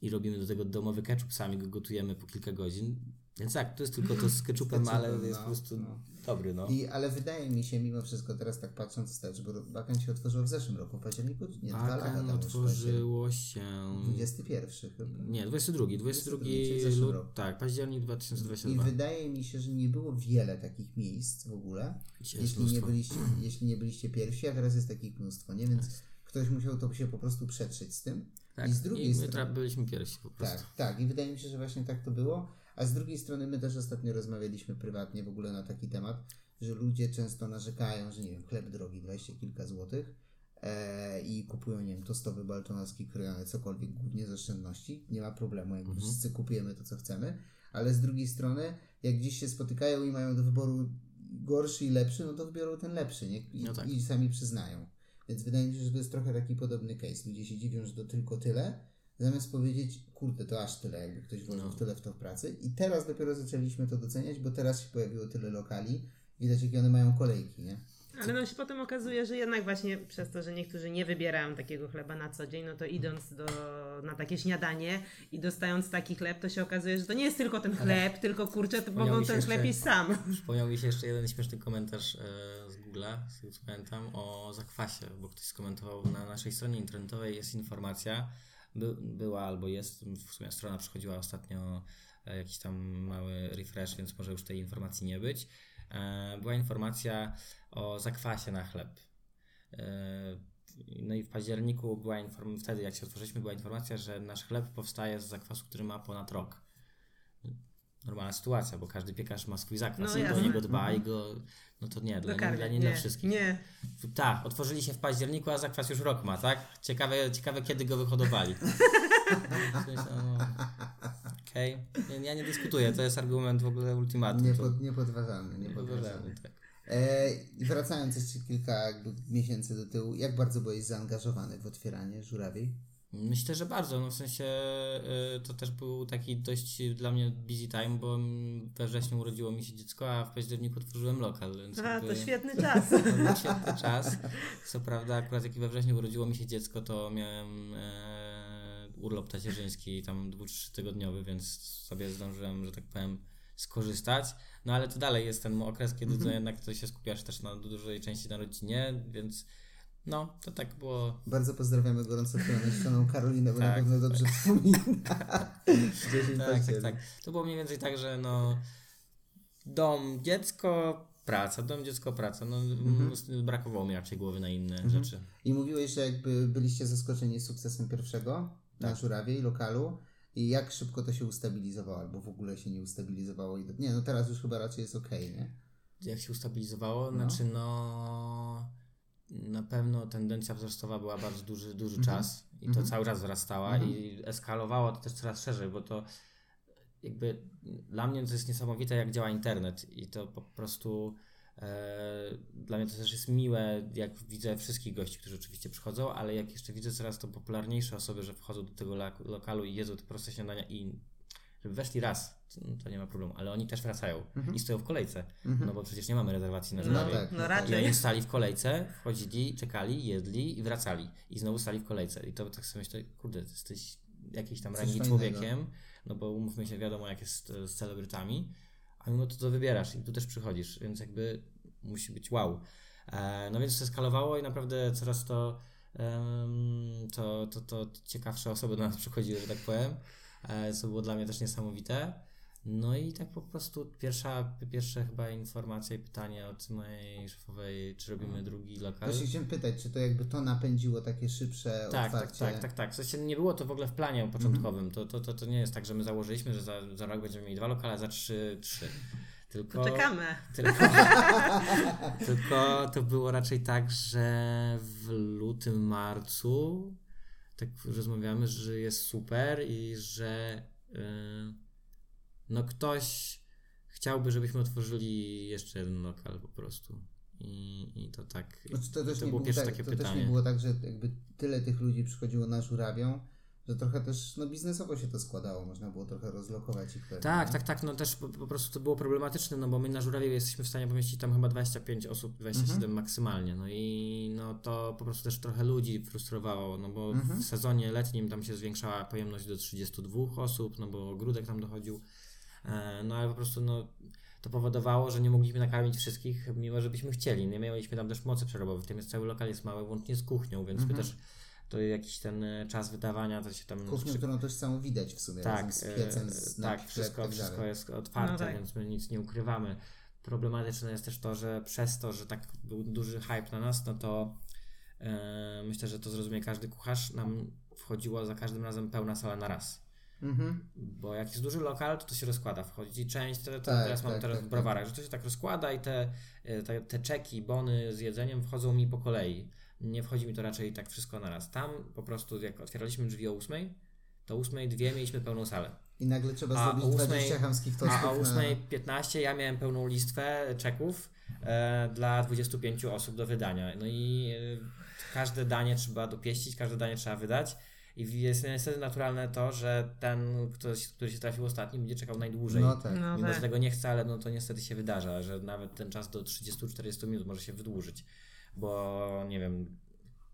i robimy do tego domowy ketchup, sami go gotujemy po kilka godzin. Więc tak, to jest tylko to z ketchupem, ale jest no, po prostu no. Dobry, no. I, ale wydaje mi się, mimo wszystko, teraz tak patrząc wstecz, bo Bakan się otworzył w zeszłym roku, w październiku, nie, dwa lata Bakan temu otworzyło się... 21 chyba. Nie, 22, 22 czyli w zeszłym lut, roku. tak, październik I 2022. wydaje mi się, że nie było wiele takich miejsc w ogóle, jeśli nie, byliście, jeśli nie byliście pierwsi, a teraz jest takich mnóstwo, nie? Więc ktoś musiał to się po prostu przetrzeć z tym. Tak, I z drugiej my strony... byliśmy pierwsi po prostu. Tak, tak. I wydaje mi się, że właśnie tak to było. A z drugiej strony my też ostatnio rozmawialiśmy prywatnie w ogóle na taki temat, że ludzie często narzekają, że nie wiem, chleb drogi, 20 kilka złotych e, i kupują, nie wiem, tostowy, baltonowski, krojony, cokolwiek, głównie z oszczędności. Nie ma problemu, jakby Mhm. wszyscy kupujemy to, co chcemy. Ale z drugiej strony, jak gdzieś się spotykają i mają do wyboru gorszy i lepszy, no to wybiorą ten lepszy, nie? I, No tak. i sami przyznają. Więc wydaje mi się, że to jest trochę taki podobny case. Ludzie się dziwią, że to tylko tyle, zamiast powiedzieć, kurde, to aż tyle, jakby ktoś włożył No. tyle w to w pracy. I teraz dopiero zaczęliśmy to doceniać, bo teraz się pojawiło tyle lokali, widać jakie one mają kolejki, nie? Ale no się potem okazuje, że jednak właśnie przez to, że niektórzy nie wybierają takiego chleba na co dzień, no to idąc do, na takie śniadanie i dostając taki chleb, to się okazuje, że to nie jest tylko ten chleb, tylko kurczę, to mogą ten jeszcze- chleb jeść sam. Przypomniał mi się jeszcze jeden śmieszny komentarz e, z Google'a, z tego co pamiętam, o zakwasie, bo ktoś skomentował na naszej stronie internetowej jest informacja, by, była albo jest, w sumie strona przechodziła ostatnio e, jakiś tam mały refresh, więc może już tej informacji nie być. E, była informacja o zakwasie na chleb. E, no i w październiku była informacja, wtedy jak się otworzyliśmy, była informacja, że nasz chleb powstaje z zakwasu, który ma ponad rok. Normalna sytuacja, bo każdy piekarz ma swój zakwas No i do niego dba i go. No to nie, dla, nie, Dokarmia. dla, nie, dla wszystkich. Nie. Tak, otworzyli się w październiku, a zakwas już rok ma, tak? Ciekawe, ciekawe kiedy go wyhodowali. Okej, nie, ja nie dyskutuję, to jest argument w ogóle ultimatum. to- Niepod, niepodważalny, niepodważalny. Niepodważalny, tak. E, wracając jeszcze kilka jakby miesięcy do tyłu, jak bardzo byłeś zaangażowany w otwieranie żurawiej? Myślę, że bardzo. No w sensie y, to też był taki dość dla mnie busy time, bo mm, we wrześniu urodziło mi się dziecko, a w październiku otworzyłem lokal, więc A, jakby to świetny czas. to świetny czas. Co prawda akurat jak we wrześniu urodziło mi się dziecko, to miałem e, urlop tacierzyński tam dwu czy tygodniowy, więc sobie zdążyłem, że tak powiem, skorzystać. No ale to dalej jest ten okres, kiedy to jednak to się skupiasz też na dużej części na rodzinie, więc no, to tak było Bardzo pozdrawiamy gorąco naścioną Karolinę, bo na Tak, pewno dobrze wspomina. 10 Tak, tak, tak. To było mniej więcej tak, że no dom, dziecko, praca, dom, dziecko, praca. No Mhm. brakowało mi raczej głowy na inne rzeczy. I mówiłeś, że jakby byliście zaskoczeni sukcesem pierwszego na Tak. żurawie i lokalu. I jak szybko to się ustabilizowało, albo w ogóle się nie ustabilizowało? Nie, no teraz już chyba raczej jest okej, nie? Jak się ustabilizowało? No. Znaczy no na pewno tendencja wzrostowa była bardzo duży, duży Mhm. czas i to cały czas wzrastała i eskalowało to też coraz szerzej, bo to jakby dla mnie to jest niesamowite jak działa internet i to po prostu E, Dla mnie to też jest miłe, jak widzę wszystkich gości, którzy oczywiście przychodzą, ale jak jeszcze widzę coraz to popularniejsze osoby, że wchodzą do tego lokalu i jedzą te proste śniadania i żeby weszli raz, to, to nie ma problemu, ale oni też wracają i stoją w kolejce, no bo przecież nie mamy rezerwacji na No, żurawie. tak, no no I raczej. oni stali w kolejce, wchodzili, czekali, jedli i wracali. I znowu stali w kolejce. I to tak sobie myślę, kurde, jesteś jakiejś tam rangi człowiekiem, no bo umówmy się, wiadomo jak jest e, z celebrytami, a mimo to to wybierasz i tu też przychodzisz, więc jakby musi być wow. E, no więc to skalowało i naprawdę coraz to, to, to, to ciekawsze osoby do nas przychodziły, że tak powiem, co było dla mnie też niesamowite. No i tak po prostu pierwsza, pierwsze chyba informacja i pytanie od mojej szefowej, czy robimy drugi lokal. Właśnie chciałem pytać, czy to jakby to napędziło takie szybsze Tak, tak, otwarcie? tak, tak, tak. W sensie nie było to w ogóle w planie początkowym. To, to, to, to nie jest tak, że my założyliśmy, że za, za rok będziemy mieli dwa lokale, a za trzy, trzy. Tylko, To czekamy. tylko, tylko to było raczej tak, że w lutym, marcu tak rozmawiamy, że jest super i że yy, no ktoś chciałby, żebyśmy otworzyli jeszcze jeden lokal po prostu. I, i to tak. Znaczy, to też, to nie, było pierwsze tak, takie to też pytanie. nie było tak, że jakby tyle tych ludzi przychodziło na żurawią, że trochę też no, biznesowo się to składało, można było trochę rozlokować ich pewnie. Tak, tak, tak, no też po, po prostu to było problematyczne, no bo my na żurawie jesteśmy w stanie pomieścić tam chyba 25 osób, 27 Mhm. maksymalnie, no i no to po prostu też trochę ludzi frustrowało, no bo Mhm. w sezonie letnim tam się zwiększała pojemność do 32 osób, no bo ogródek tam dochodził, e, no ale po prostu no to powodowało, że nie mogliśmy nakarmić wszystkich, mimo że byśmy chcieli, nie mieliśmy tam też mocy przerobowej, w tym jest cały lokal jest mały, łącznie z kuchnią, więc my też to jakiś ten e, czas wydawania to się tam Kuchnią, którą też samą widać w sumie, tak, razem z piecem, e, z tak, wszystko, tak wszystko jest otwarte, No tak. więc my nic nie ukrywamy. Problematyczne jest też to, że przez to, że tak był duży hype na nas, no to e, myślę, że to zrozumie każdy kucharz, nam wchodziło za każdym razem pełna sala na raz. Mhm. Bo jak jest duży lokal, to to się rozkłada. Wchodzi część, to, to Tak, teraz mam tak, teraz tak, w browarach, że to się tak rozkłada i te, e, te, te czeki, bony z jedzeniem wchodzą mi po kolei. Nie wchodzi mi to raczej tak wszystko naraz. Tam po prostu jak otwieraliśmy drzwi o 8, to o 8 dwie mieliśmy pełną salę. I nagle trzeba A zrobić o ósmej- 20 chamskich tostów A o na... 8.15 ja miałem pełną listwę czeków e, dla 25 osób do wydania. No i e, każde danie trzeba dopieścić, każde danie trzeba wydać. I jest niestety naturalne to, że ten, ktoś, który się trafił ostatni, będzie czekał najdłużej. No tak. No Mimo, tak. że tego nie chce, ale no to niestety się wydarza, że nawet ten czas do 30-40 minut może się wydłużyć, bo nie wiem,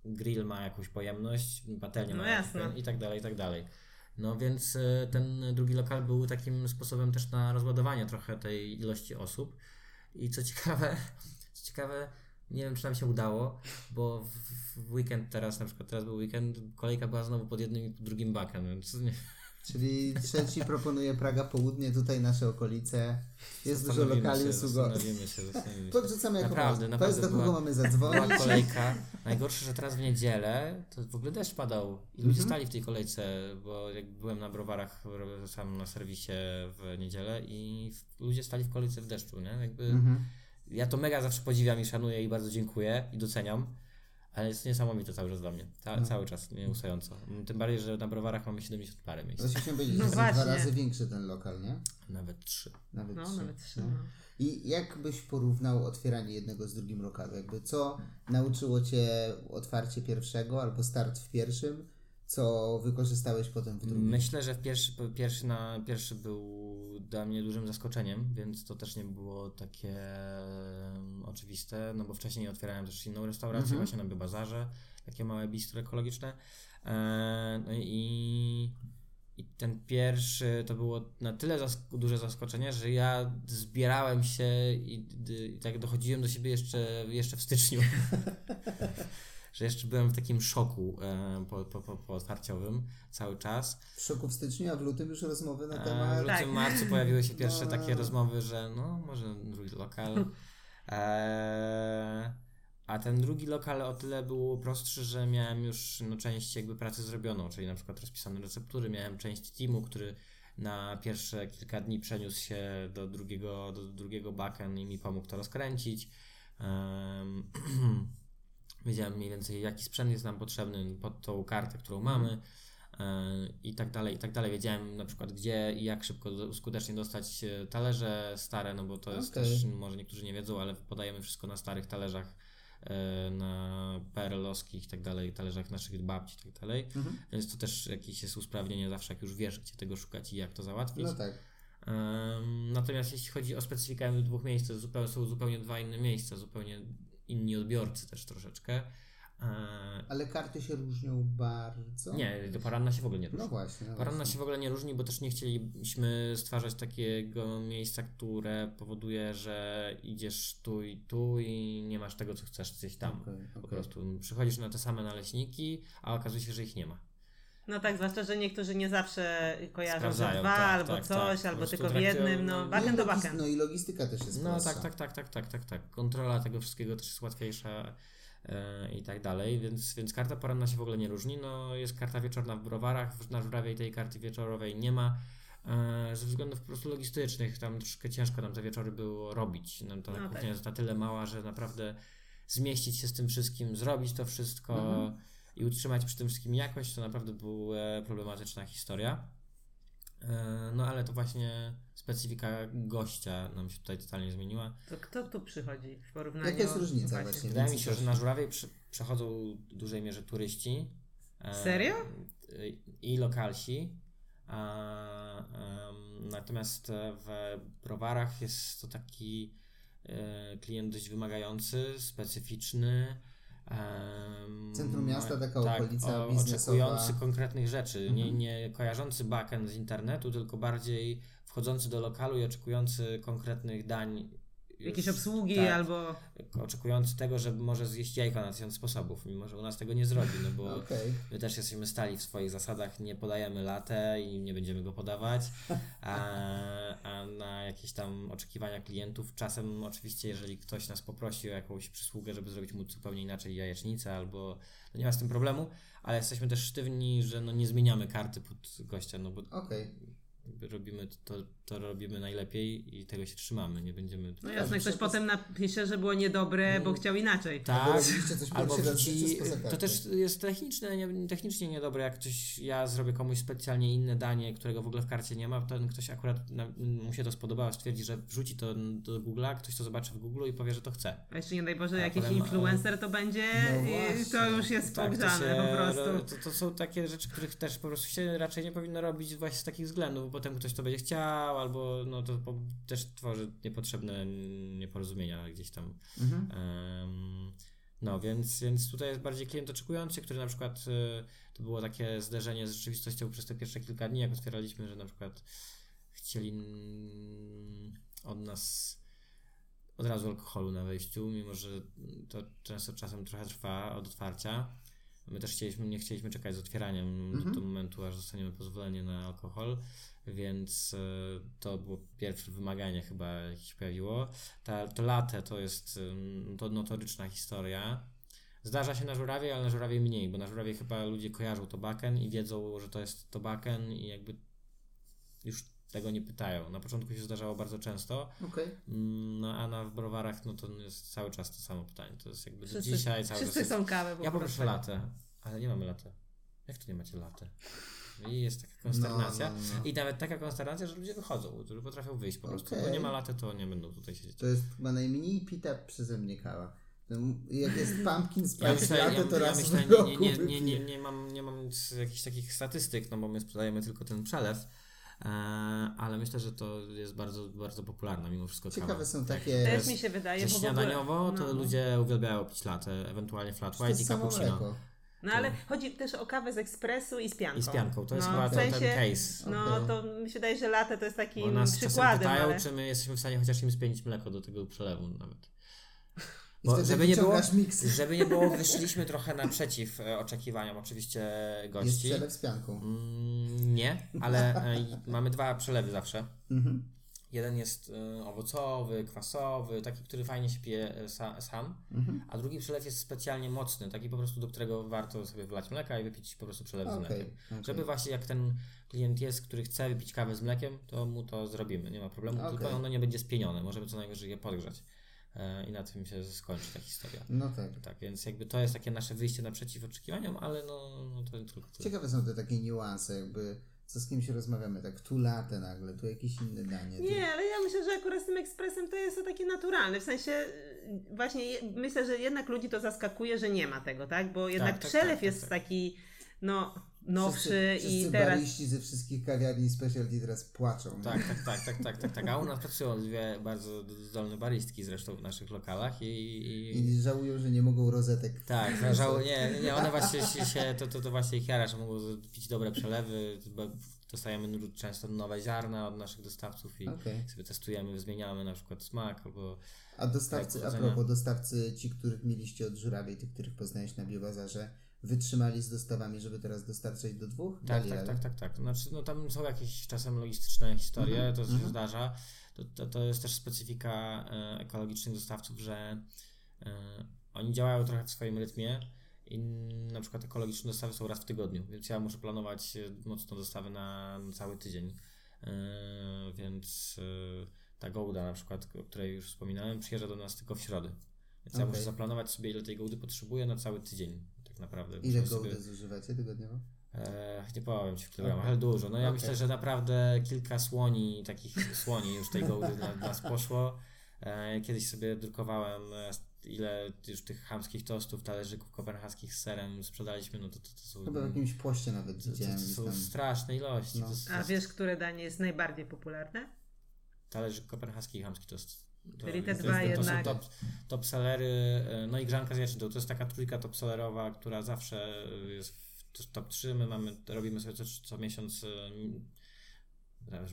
grill ma jakąś pojemność, patelnia No ma jasne. i tak dalej, i tak dalej. No więc e, ten drugi lokal był takim sposobem też na rozładowanie trochę tej ilości osób. I co ciekawe, co ciekawe, nie wiem czy nam się udało, bo w, w weekend teraz, na przykład teraz był weekend, kolejka była znowu pod jednym i drugim bakiem, więc nie, Czyli trzeci proponuje Praga Południe, tutaj nasze okolice. Jest dużo lokali usługowych. Podrzucamy jako Naprawdę, To jest do kogo była- mamy Była zadzwonić. kolejka. Najgorsze, że teraz w niedzielę to w ogóle deszcz padał i ludzie Mhm. stali w tej kolejce, bo jak byłem na browarach ro- sam na serwisie w niedzielę i ludzie stali w kolejce w deszczu, nie? Jakby Mhm. ja to mega zawsze podziwiam i szanuję i bardzo dziękuję i doceniam. Ale jest niesamowite cały czas dla mnie. Ca- No. Cały czas, nieustająco. Tym bardziej, że na browarach mamy 70 parę miejsc. Właśnie chciałem powiedzieć, No że jest dwa właśnie. razy większy ten lokal, nie? Nawet trzy. Nawet No, trzy. nawet trzy. No. No. I jak byś porównał otwieranie jednego z drugim lokalu? Jakby co nauczyło Cię otwarcie pierwszego albo start w pierwszym? Co wykorzystałeś potem w drugim? Myślę, że pierwszy, pierwszy, na, pierwszy był dla mnie dużym zaskoczeniem, więc to też nie było takie oczywiste, no bo wcześniej otwierałem też inną restaurację Mhm. właśnie na Bybazarze, takie małe bistro ekologiczne. E, no i, I ten pierwszy to było na tyle zask- duże zaskoczenie, że ja zbierałem się i, i tak dochodziłem do siebie jeszcze, jeszcze w styczniu. że jeszcze byłem w takim szoku e, po, po, po, po otwarciowym cały czas. W szoku w styczniu, a w lutym już rozmowy na E, temat... W lutym, Tak. marcu pojawiły się pierwsze No. takie rozmowy, że no może drugi lokal. E, a ten drugi lokal o tyle był prostszy, że miałem już no, część jakby pracy zrobioną, czyli na przykład rozpisane receptury, miałem część teamu, który na pierwsze kilka dni przeniósł się do drugiego, do drugiego backend i mi pomógł to rozkręcić. Em, Wiedziałem mniej więcej jaki sprzęt jest nam potrzebny pod tą kartę, którą mamy. e, i tak dalej, i tak dalej. Wiedziałem na przykład gdzie i jak szybko skutecznie dostać e, talerze stare, no bo to jest Okej. też, może niektórzy nie wiedzą, ale podajemy wszystko na starych talerzach, e, na PRL-owskich i tak dalej, talerzach naszych babci i tak dalej, Mhm. więc to też jakieś jest usprawnienie zawsze, jak już wiesz, gdzie tego szukać i jak to załatwić. No tak. Natomiast jeśli chodzi o specyfikę dwóch miejsc, to są zupełnie dwa inne miejsca, zupełnie inni odbiorcy też troszeczkę. E, Ale karty się różnią bardzo. Nie, do Paranna się w ogóle nie różni. No właśnie. No Paranna właśnie. się w ogóle nie różni, bo też nie chcieliśmy stwarzać takiego miejsca, które powoduje, że idziesz tu i tu i nie masz tego, co chcesz gdzieś tam. Okej, Po okej. prostu przychodzisz na te same naleśniki, a okazuje się, że ich nie ma. No tak, zwłaszcza, że niektórzy nie zawsze kojarzą, że dwa tak, albo tak, coś, tak. Albo tylko w traktują, jednym, no no, backend logis- backend. No i logistyka też jest No tak, tak, tak, tak, tak, tak, tak. Kontrola tego wszystkiego też jest łatwiejsza e, i tak dalej, więc, więc karta poranna się w ogóle nie różni. No jest karta wieczorna w browarach, w- na żurawiej tej karty wieczorowej nie ma. e, Ze względów po prostu logistycznych, tam troszkę ciężko nam te wieczory było robić. Nam ta No kuchnia tak. jest na tyle mała, że naprawdę zmieścić się z tym wszystkim, zrobić to wszystko Mhm. I utrzymać przy tym wszystkim jakość, to naprawdę była problematyczna historia. E, No ale to właśnie specyfika gościa nam się tutaj totalnie zmieniła. To kto tu przychodzi w porównaniu? Jaka jest różnica No właśnie? Wydaje mi się, że na przy, przechodzą w dużej mierze turyści. e, Serio? I lokalsi. Natomiast e, w browarach jest to taki e, klient dość wymagający, specyficzny. Centrum miasta, taka tak, okolica o- biznesowa. Oczekujący konkretnych rzeczy, nie, Mhm. nie kojarzący backend z internetu, tylko bardziej wchodzący do lokalu i oczekujący konkretnych dań. Jakieś obsługi tak, albo... Oczekujący tego, że może zjeść jajko na tysiąc sposobów, mimo że u nas tego nie zrobi, no bo Okej. My też jesteśmy stali w swoich zasadach, nie podajemy latę i nie będziemy go podawać, a, a na jakieś tam oczekiwania klientów czasem oczywiście, jeżeli ktoś nas poprosi o jakąś przysługę, żeby zrobić mu zupełnie inaczej jajecznicę albo to nie ma z tym problemu, ale jesteśmy też sztywni, że no nie zmieniamy karty pod gościa, no bo Okej. Robimy to, to robimy najlepiej i tego się trzymamy, nie będziemy... No jasne, ktoś to- potem napisze, że było niedobre, bo chciał inaczej. Tak, coś Albo wrzuci, to też jest techniczne, nie, technicznie niedobre, jak ktoś, ja zrobię komuś specjalnie inne danie, którego w ogóle w karcie nie ma, to ten ktoś akurat na, mu się to spodobało, stwierdzi, że wrzuci to do Google'a, ktoś to zobaczy w Google i powie, że to chce. A jeszcze nie daj Boże, A jakiś potem, influencer to będzie No i to już jest Tak, pogrzane po prostu. to, to są takie rzeczy, których też po prostu się raczej nie powinno robić właśnie z takich względów, bo potem ktoś to będzie chciał, albo no to po, też tworzy niepotrzebne nieporozumienia gdzieś tam. Mhm. Em, No, więc, więc tutaj jest bardziej klient oczekujący, który na przykład y, to było takie zderzenie z rzeczywistością przez te pierwsze kilka dni, jak otwieraliśmy, że na przykład chcieli od nas od razu alkoholu na wejściu, mimo że to często czasem trochę trwa od otwarcia. My też chcieliśmy, nie chcieliśmy czekać z otwieraniem Mhm. do tego momentu, aż dostaniemy pozwolenie na alkohol, więc y, to było pierwsze wymaganie chyba, jakie się pojawiło. Ta, to latte to jest to notoryczna historia. Zdarza się na żurawie, ale na żurawie mniej, bo na żurawie chyba ludzie kojarzą tobaken i wiedzą, że to jest tobaken i jakby już tego nie pytają. Na początku się zdarzało bardzo często, mm, no a na w browarach no to jest cały czas to samo pytanie. To jest jakby do Wszyscy, dzisiaj cały wszyscy czas. chcą kawę po Ja poproszę latę, ale nie mamy latę. Jak to nie macie latę? I jest taka konsternacja. No, no, no. I nawet taka konsternacja, że ludzie wychodzą, którzy potrafią wyjść po prostu. Okej. Bo nie ma laty, to nie będą tutaj siedzieć. To jest chyba najmniej pita przeze mnie kawa. Jak jest pumpkin Ja spice ja, latte, to ja raz myślę nie, nie, nie, wypiję. nie, nie, mam, nie mam jakichś takich statystyk, no bo my sprzedajemy tylko ten przelew, ale myślę, że to jest bardzo, bardzo popularna mimo wszystko kawa. Ciekawe są Tak. takie... Też mi się wydaje, Że ogóle- śniadaniowo to no. ludzie uwielbiają pić latę, ewentualnie flat to white i cappuccino. No ale chodzi też o kawę z ekspresu i z pianką. I z pianką, to jest no, chyba w to, sensie, ten case. No Okej. to mi się wydaje, że latte to jest Bo takim nas czasem przykładem, pytają, ale... czy my jesteśmy w stanie chociaż im spienić mleko do tego przelewu nawet. Bo żeby nie, było, żeby nie było, wyszliśmy trochę naprzeciw e, oczekiwaniom oczywiście Jest gości. przelew z pianką. Mm, nie, ale e, mamy dwa przelewy zawsze. Mhm. Jeden jest e, owocowy, kwasowy, taki, który fajnie się pije e, sa, sam, Mhm. a drugi przelew jest specjalnie mocny, taki po prostu, do którego warto sobie wlać mleka i wypić po prostu przelew z Okej, mlekiem. okej. Żeby właśnie jak ten klient jest, który chce wypić kawę z mlekiem, to mu to zrobimy, nie ma problemu, Okej. tylko ono nie będzie spienione, możemy co najwyżej je podgrzać. E, i na tym się skończy ta historia. No tak. Tak, więc jakby to jest takie nasze wyjście naprzeciw oczekiwaniom, ale no, no to tylko tyle. Ciekawe są te takie niuanse, jakby co z kimś rozmawiamy, tak tu latę nagle, tu jakieś inne danie. tu- Nie, ale ja myślę, że akurat z tym ekspresem to jest to takie naturalne. W sensie y, właśnie je, myślę, że jednak ludzi to zaskakuje, że nie ma tego, tak? Bo jednak tak, przelew tak, jest tak. taki no nowszy wszyscy, wszyscy i teraz bariści ze wszystkich kawiarni specialty teraz płaczą. nie? Tak, tak, tak, tak, tak, tak, tak. A u nas pracują dwie bardzo zdolne baristki zresztą w naszych lokalach i, i, I żałują, że nie mogą rozetek. Tak, zależało, nie, nie, one właśnie się, się to, to, to właśnie ich jara, że mogą pić dobre przelewy, bo dostajemy często nowe ziarna od naszych dostawców i Okej. sobie testujemy, zmieniamy na przykład smak albo A dostawcy, Tak, a powodzenia. propos, dostawcy, ci, których mieliście od żurawie, tych, których poznałeś na biobazarze, wytrzymali z dostawami, żeby teraz dostarczać do dwóch? Tak, Dali tak, tak, tak, tak. Znaczy, no tam są jakieś czasem logistyczne historie, Mhm, to się mhm. zdarza. To, to, to jest też specyfika e, ekologicznych dostawców, że e, oni działają trochę w swoim rytmie i na przykład ekologiczne dostawy są raz w tygodniu, więc ja muszę planować e, mocno dostawy na, na cały tydzień. E, więc ta gołda na przykład, o której już wspominałem, przyjeżdża do nas tylko w środę. Więc ja Okej. muszę zaplanować sobie, ile tej gołdy potrzebuję na cały tydzień. Naprawdę. Ile Muszę sobie- gołdy zużywacie tygodniowo? E, nie powiem Ci w kilogramach, ale dużo. No ja Okej. myślę, że naprawdę kilka słoni, takich słoni już tej gołdy dla nas poszło. E, kiedyś sobie drukowałem e, ile już tych chamskich tostów, talerzyków kopenhaskich z serem sprzedaliśmy, no to, to, to są... Chyba w jakimś poście nawet to, to, widziałem to gdzieś są tam. straszne ilości. No. To A wiesz, które danie jest najbardziej popularne? Talerzyk kopenhaski i chamski tost. To, Czyli te to, dwa jest- to są jednak. top, top sellery, e, no i grzanka z jaszczętą. To jest taka trójka top sellerowa, która zawsze jest w top 3. My mamy, robimy sobie co, co miesiąc, e,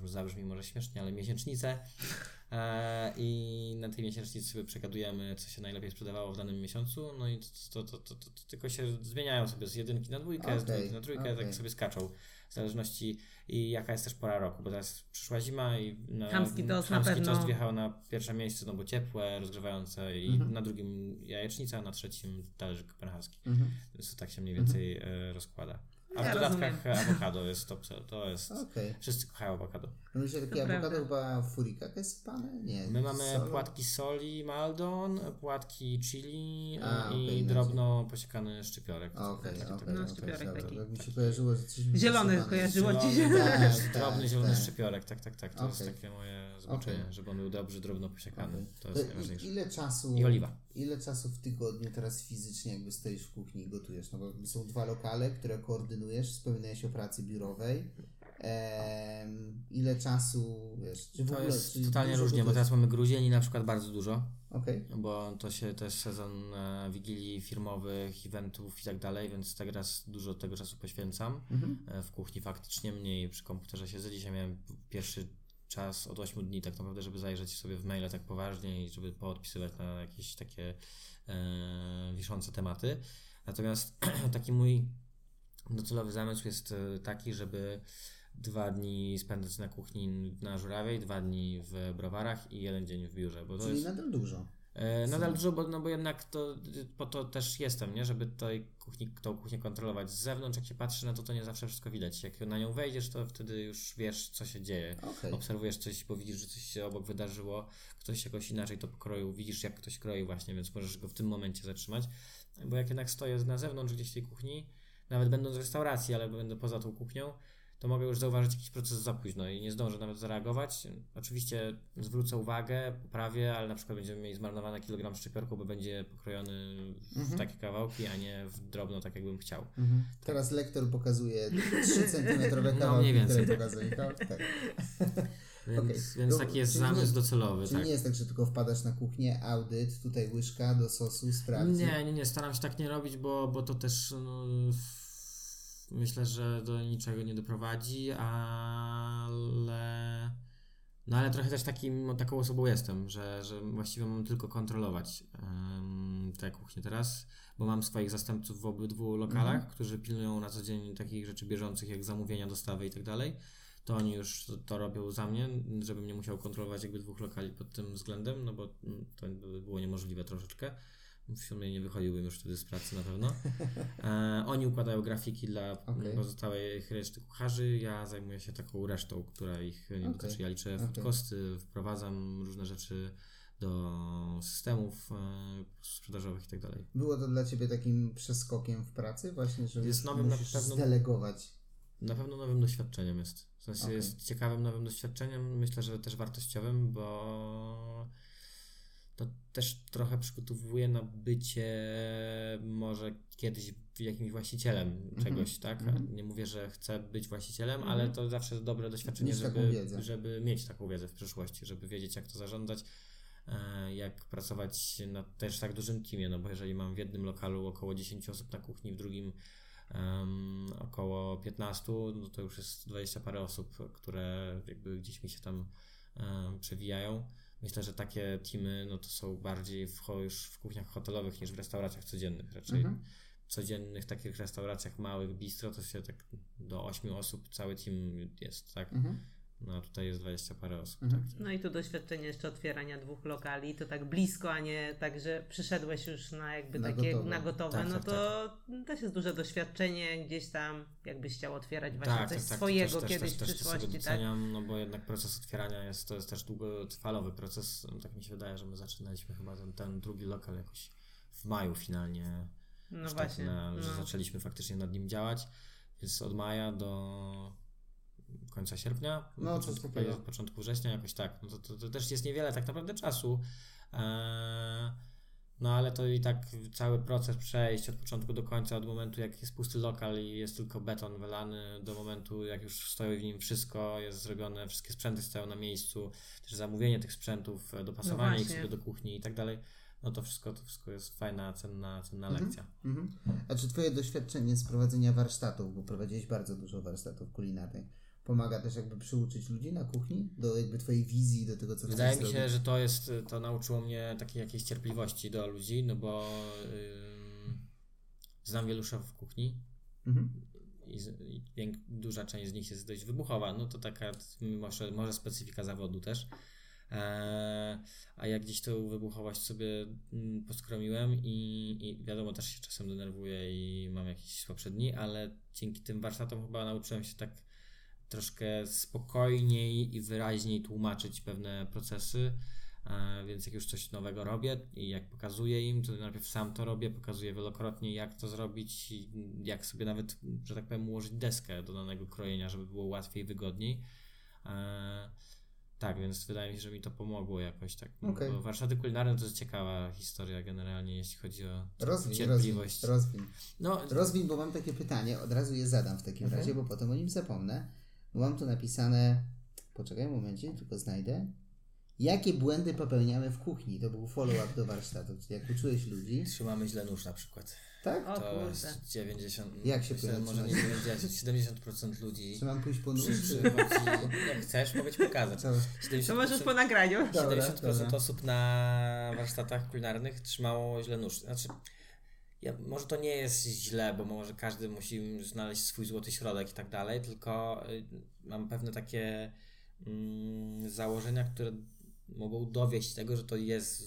zabrzmi- może śmiesznie, ale miesięcznicę. E, I na tej miesięcznicy sobie przegadujemy, co się najlepiej sprzedawało w danym miesiącu. No i to, to, to, to, to tylko się zmieniają sobie z jedynki na dwójkę, z Okej, dwójki na trójkę, okej. tak sobie skaczą. W zależności i jaka jest też pora roku, bo teraz przyszła zima i na, Chamski tost na pewno. tost wjechał na pierwsze miejsce, no bo ciepłe, rozgrzewające i Mhm. na drugim jajecznica, a na trzecim talerzyk kopenhaski. Mhm. Więc to tak się mniej więcej e, rozkłada. A Ja w dodatkach rozumiem. awokado jest top, to jest... Okej. Wszyscy kochają awokado. No myślę, takie To awokado prawda. chyba furikake sypane? Nie. My mamy solo? płatki soli Maldon, płatki chili e, A, i okej, drobno posiekany szczypiorek. Okej, Taki- okej, No, szczypiorek taki. bo Mi się kojarzyło, że coś Zielony kojarzyło ci się. Tak, drobny tak, zielony tak. szczypiorek, tak, tak, tak. To jest takie moje zobaczenie, Okej. żeby on był dobrze, drobno posiekany. To jest To najważniejsze. ile czasu I oliwa. Ile czasu w tygodniu teraz fizycznie jakby stoisz w kuchni i gotujesz? No bo są dwa lokale, które koordynujesz, wspominałeś o pracy biurowej. Ile czasu, wiesz, czy w To ogóle... jest czy totalnie różnie, bo teraz mamy gruzieni na przykład bardzo dużo, Okej, bo to się jest sezon e, wigilii firmowych, eventów i tak dalej, więc teraz dużo tego czasu poświęcam. Mhm. E, w kuchni faktycznie mniej przy komputerze siedzę. Dzisiaj miałem pierwszy czas od 8 dni tak naprawdę, żeby zajrzeć sobie w maile tak poważnie i żeby poodpisywać na jakieś takie e, wiszące tematy. Natomiast taki mój docelowy zamysł jest e, taki, żeby dwa dni spędzać na kuchni na Żurawej, dwa dni w browarach i jeden dzień w biurze, bo to czyli jest... nadal dużo. E, Nadal dużo, bo, no bo jednak to, po to też jestem, nie? żeby tej kuchni, tą kuchnię kontrolować z zewnątrz. Jak się patrzy na to, to nie zawsze wszystko widać. Jak na nią wejdziesz, to wtedy już wiesz, co się dzieje. Okej. Obserwujesz coś, bo widzisz, że coś się obok wydarzyło, ktoś jakoś inaczej to pokroił, widzisz, jak ktoś kroi właśnie, więc możesz go w tym momencie zatrzymać. Bo jak jednak stoję na zewnątrz gdzieś tej kuchni, nawet będąc w restauracji, ale będę poza tą kuchnią, to mogę już zauważyć jakiś proces za późno i nie zdążę nawet zareagować. Oczywiście zwrócę uwagę, poprawię, ale na przykład będziemy mieli zmarnowany kilogram szczypiorku, bo będzie pokrojony w Mhm. takie kawałki, a nie w drobno, tak jakbym chciał. Mhm. Teraz lektor pokazuje 3 cm No, kawałki, mniej więcej. które pokazuje. Tak, tak. Więc, Okej. więc No, taki jest czyli nie- zamysł docelowy. Czyli tak. nie jest tak, że tylko wpadasz na kuchnię, audyt, tutaj łyżka do sosu, sprawdź. Nie, nie, nie, staram się tak nie robić, bo, bo to też no, myślę, że do niczego nie doprowadzi, ale no ale trochę też takim, taką osobą jestem, że, że właściwie mam tylko kontrolować um, tę kuchnię teraz, bo mam swoich zastępców w obydwu lokalach, Mhm. którzy pilnują na co dzień takich rzeczy bieżących jak zamówienia, dostawy i tak dalej. To oni już to, to robią za mnie, żebym nie musiał kontrolować jakby dwóch lokali pod tym względem, no bo mm, to by było niemożliwe troszeczkę. W sumie nie wychodziłbym już wtedy z pracy na pewno. E, oni układają grafiki dla Okej. pozostałej reszty kucharzy. Ja zajmuję się taką resztą, która ich nie Okej. dotyczy. Ja liczę food costy, wprowadzam różne rzeczy do systemów e, sprzedażowych i tak dalej. Było to dla Ciebie takim przeskokiem w pracy właśnie, że Jest nowym na musisz pewno- zdelegować. Na pewno nowym doświadczeniem jest. W sensie Okej. jest ciekawym nowym doświadczeniem, myślę, że też wartościowym, bo to też trochę przygotowuje na bycie może kiedyś jakimś właścicielem czegoś, tak? mhm. Nie mówię, że chcę być właścicielem, Mhm. ale to zawsze dobre doświadczenie, Mieć żeby, żeby mieć taką wiedzę w przyszłości, żeby wiedzieć, jak to zarządzać, e, jak pracować na też tak dużym teamie, no bo jeżeli mam w jednym lokalu około 10 osób na kuchni, w drugim em, około 15, no to już jest 20 parę osób, które jakby gdzieś mi się tam em, przewijają. Myślę, że takie teamy no to są bardziej w, już w kuchniach hotelowych niż w restauracjach codziennych. Raczej Mhm. w codziennych takich restauracjach małych, bistro to się tak do 8 osób cały team jest, tak? Mhm. No a tutaj jest 20 parę osób. Mhm. Tak? No i tu doświadczenie jeszcze otwierania dwóch lokali, to tak blisko, a nie tak, że przyszedłeś już na jakby Na takie gotowe. na gotowe, Tak, no tak, to też jest duże doświadczenie gdzieś tam, jakbyś chciał otwierać właśnie coś to swojego też, kiedyś też, też, w też przyszłości, tak? doceniam, no bo jednak proces otwierania jest, to jest też długotrwalowy proces. No, tak mi się wydaje, że my zaczynaliśmy chyba ten, ten drugi lokal jakoś w maju finalnie. No tak właśnie. na, no. że zaczęliśmy faktycznie nad nim działać, więc od maja do końca sierpnia, No, początku, początku września jakoś tak. No to, to, to też jest niewiele tak naprawdę czasu. Eee, no ale to i tak cały proces przejść od początku do końca, od momentu jak jest pusty lokal i jest tylko beton wylany, do momentu jak już stoi w nim wszystko, jest zrobione, wszystkie sprzęty stoją na miejscu, też zamówienie tych sprzętów, e, dopasowanie ich właśnie. sobie do kuchni i tak dalej. No to wszystko, to wszystko jest fajna, cenna, cenna Mhm. lekcja. Mhm. A czy Twoje doświadczenie z prowadzenia warsztatów, bo prowadziłeś bardzo dużo warsztatów kulinarnych, pomaga też jakby przyuczyć ludzi na kuchni do jakby Twojej wizji, do tego, co Wydaje mi się, że to jest, to nauczyło mnie takiej jakiejś cierpliwości do ludzi, no bo ym, znam wielu szefów kuchni Mhm. i, i duża część z nich jest dość wybuchowa, no to taka może, może specyfika zawodu też. E, a ja gdzieś tą wybuchowość sobie mm, poskromiłem i, i wiadomo, też się czasem denerwuję i mam jakieś słabsze dni, ale dzięki tym warsztatom chyba nauczyłem się tak troszkę spokojniej i wyraźniej tłumaczyć pewne procesy. E, Więc jak już coś nowego robię i jak pokazuję im, to najpierw sam to robię, pokazuję wielokrotnie jak to zrobić jak sobie nawet, że tak powiem, ułożyć deskę do danego krojenia, żeby było łatwiej, wygodniej. E, Tak, więc wydaje mi się, że mi to pomogło jakoś tak. Okej. Bo warsztaty kulinarne to jest ciekawa historia generalnie, jeśli chodzi o Rozwin, rozwin, cierpliwość. rozwin. No, Rozwin, bo mam takie pytanie, od razu je zadam w takim Mhm. razie, bo potem o nim zapomnę. Bo mam tu napisane, poczekaj momencie, tylko znajdę. Jakie błędy popełniamy w kuchni? To był follow-up do warsztatu, czyli jak uczyłeś ludzi, trzymamy źle nóż na przykład. tak? O To kurde. jest 90. Jak się myślę, powinno może nie trzymać? 90, 70% ludzi. Czy mam pójść po nóż? Przy, jak chcesz, mogę ci pokazać. Co? 70%, To możesz po nagraniu. Dobra, 70% dobra. osób na warsztatach kulinarnych trzymało źle nóż. Znaczy, ja, może to nie jest źle, bo może każdy musi znaleźć swój złoty środek i tak dalej, tylko y, mam pewne takie mm, założenia, które mogą dowieść tego, że to jest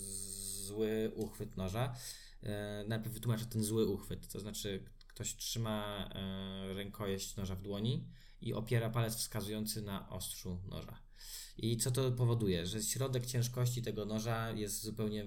zły uchwyt noża. E, najpierw wytłumaczę ten zły uchwyt, to znaczy ktoś trzyma e, rękojeść noża w dłoni i opiera palec wskazujący na ostrzu noża. I co to powoduje? Że środek ciężkości tego noża jest zupełnie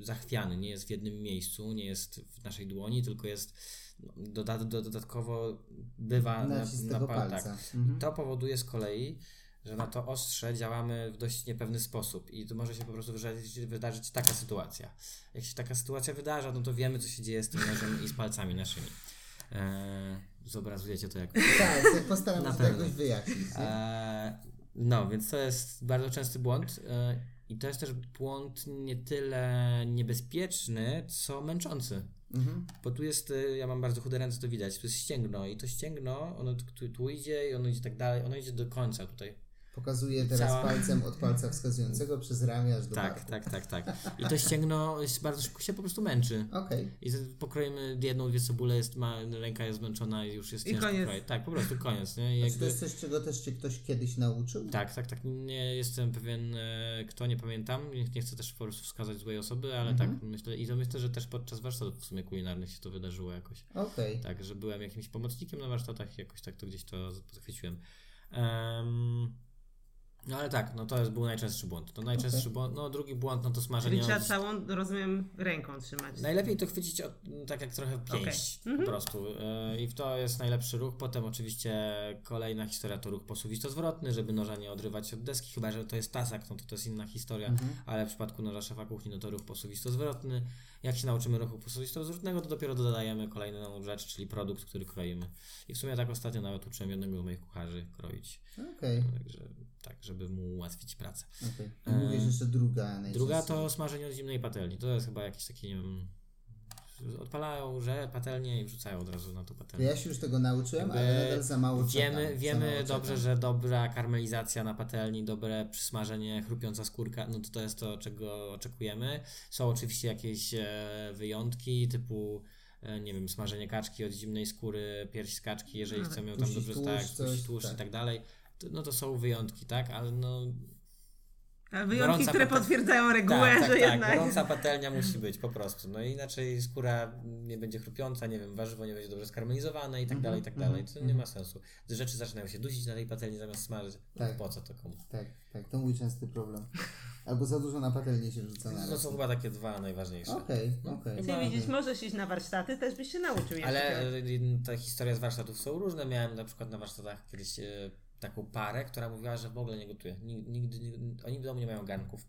zachwiany, nie jest w jednym miejscu, nie jest w naszej dłoni, tylko jest no, doda do, dodatkowo bywa na, na palcach. palca. Mhm. To powoduje z kolei, że na to ostrze działamy w dość niepewny sposób i tu może się po prostu wydarzyć, wydarzyć taka sytuacja. Jak się taka sytuacja wydarza, no to wiemy, co się dzieje z tym nożem i z palcami naszymi. Eee, zobrazujecie to jak Tak, postaram się to jakoś wyjaśnić. Eee, no, więc to jest bardzo częsty błąd. eee, I to jest też błąd nie tyle niebezpieczny, co męczący. Mhm. Bo tu jest, y, ja mam bardzo chude ręce, to widać, tu jest ścięgno i to ścięgno, ono tu, tu idzie i ono idzie tak dalej, ono idzie do końca tutaj. Pokazuję teraz Cała- palcem od palca wskazującego przez ramię aż do Tak, barku. tak, tak, tak. I to ścięgno jest bardzo szybko się po prostu męczy. Okej. I z- pokroimy jedną, dwie cebule, jest, ma, ręka jest zmęczona i już jest I ciężko koniec. kroić. Tak, po prostu koniec, nie? I A Czy to jest coś, czego też Cię ktoś kiedyś nauczył? tak, tak, tak. Nie jestem pewien, e, kto, nie pamiętam. Nie, nie chcę też po prostu wskazać złej osoby, ale Mhm. tak, myślę, i to myślę, że też podczas warsztatów w sumie kulinarnych się to wydarzyło jakoś. Okej. Tak, że byłem jakimś pomocnikiem na warsztatach i jakoś tak to gdzieś to zachwyciłem. Em, No ale tak, no to jest, był najczęstszy błąd. To najczęstszy Okej. błąd, no drugi błąd, no to Czyli smażenie trzeba od... całą, rozumiem, ręką trzymać. Najlepiej to chwycić od, tak jak trochę pięść Mhm. po prostu. Yy, I to jest najlepszy ruch. Potem oczywiście kolejna historia to ruch posuwisto-zwrotny, żeby noża nie odrywać od deski, chyba że to jest tasak, no to to jest inna historia, Mhm. ale w przypadku noża szefa kuchni, no to ruch posuwisto-zwrotny. Jak się nauczymy ruchu posuwisto-zwrotnego, to dopiero dodajemy kolejną rzecz, czyli produkt, który kroimy. I w sumie tak ostatnio nawet uczyłem jednego z moich kucharzy kroić. Okej, Także tak, żeby mu ułatwić pracę. I Mówisz jeszcze druga najczęściej. E, Druga to smażenie od zimnej patelni. To jest chyba jakieś takie, nie wiem, odpalają, że patelnię i wrzucają od razu na tą To patelnię. ja się już tego nauczyłem, Jakby ale nadal za mało Wiemy, czekam, wiemy mało dobrze, czekam. że dobra karmelizacja na patelni, dobre przysmażenie, chrupiąca skórka, no to to jest to, czego oczekujemy. Są oczywiście jakieś e, wyjątki, typu e, nie wiem, smażenie kaczki od zimnej skóry, pierś z kaczki, jeżeli No, chcemy ją tam dobrze tłuszcz, tak, tłuszcz tak. i tak dalej. To, no to są wyjątki, tak? Ale no wyjątki, Gorąca które potwierdzają regułę, tak, tak, że tak. jednak... Gorąca patelnia musi być po prostu. No inaczej skóra nie będzie chrupiąca, nie wiem, warzywo nie będzie dobrze skarmelizowane i tak Mhm, dalej, i tak mhm, dalej. To nie mhm. ma sensu. Rzeczy zaczynają się dusić na tej patelni zamiast smażyć. Tak. Po co to komu? Tak, tak, to mój częsty problem. Albo za dużo na patelnię się wrzuca na To raz. są chyba takie dwa najważniejsze. Okej, No, okej. chyba- Czyli widzisz, możesz iść na warsztaty, też byś się nauczył. Ale e, te historie z warsztatów są różne. Miałem na przykład na warsztatach kiedyś e, taką parę, która mówiła, że w ogóle nie gotuje. Nigdy, nigdy, oni w domu nie mają garnków.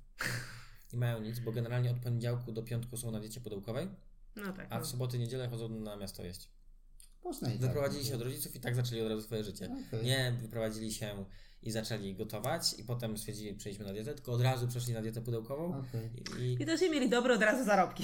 Nie mają nic, bo generalnie od poniedziałku do piątku są na diecie pudełkowej, No tak. a No. w soboty, niedzielę chodzą na miasto jeść. Można i tak. Wyprowadzili się od rodziców i tak zaczęli od razu swoje życie. Okej. Nie wyprowadzili się i zaczęli gotować i potem stwierdzili, przejdźmy na dietę, tylko od razu przeszli na dietę pudełkową Okej. i, I też nie mieli dobre od razu zarobki.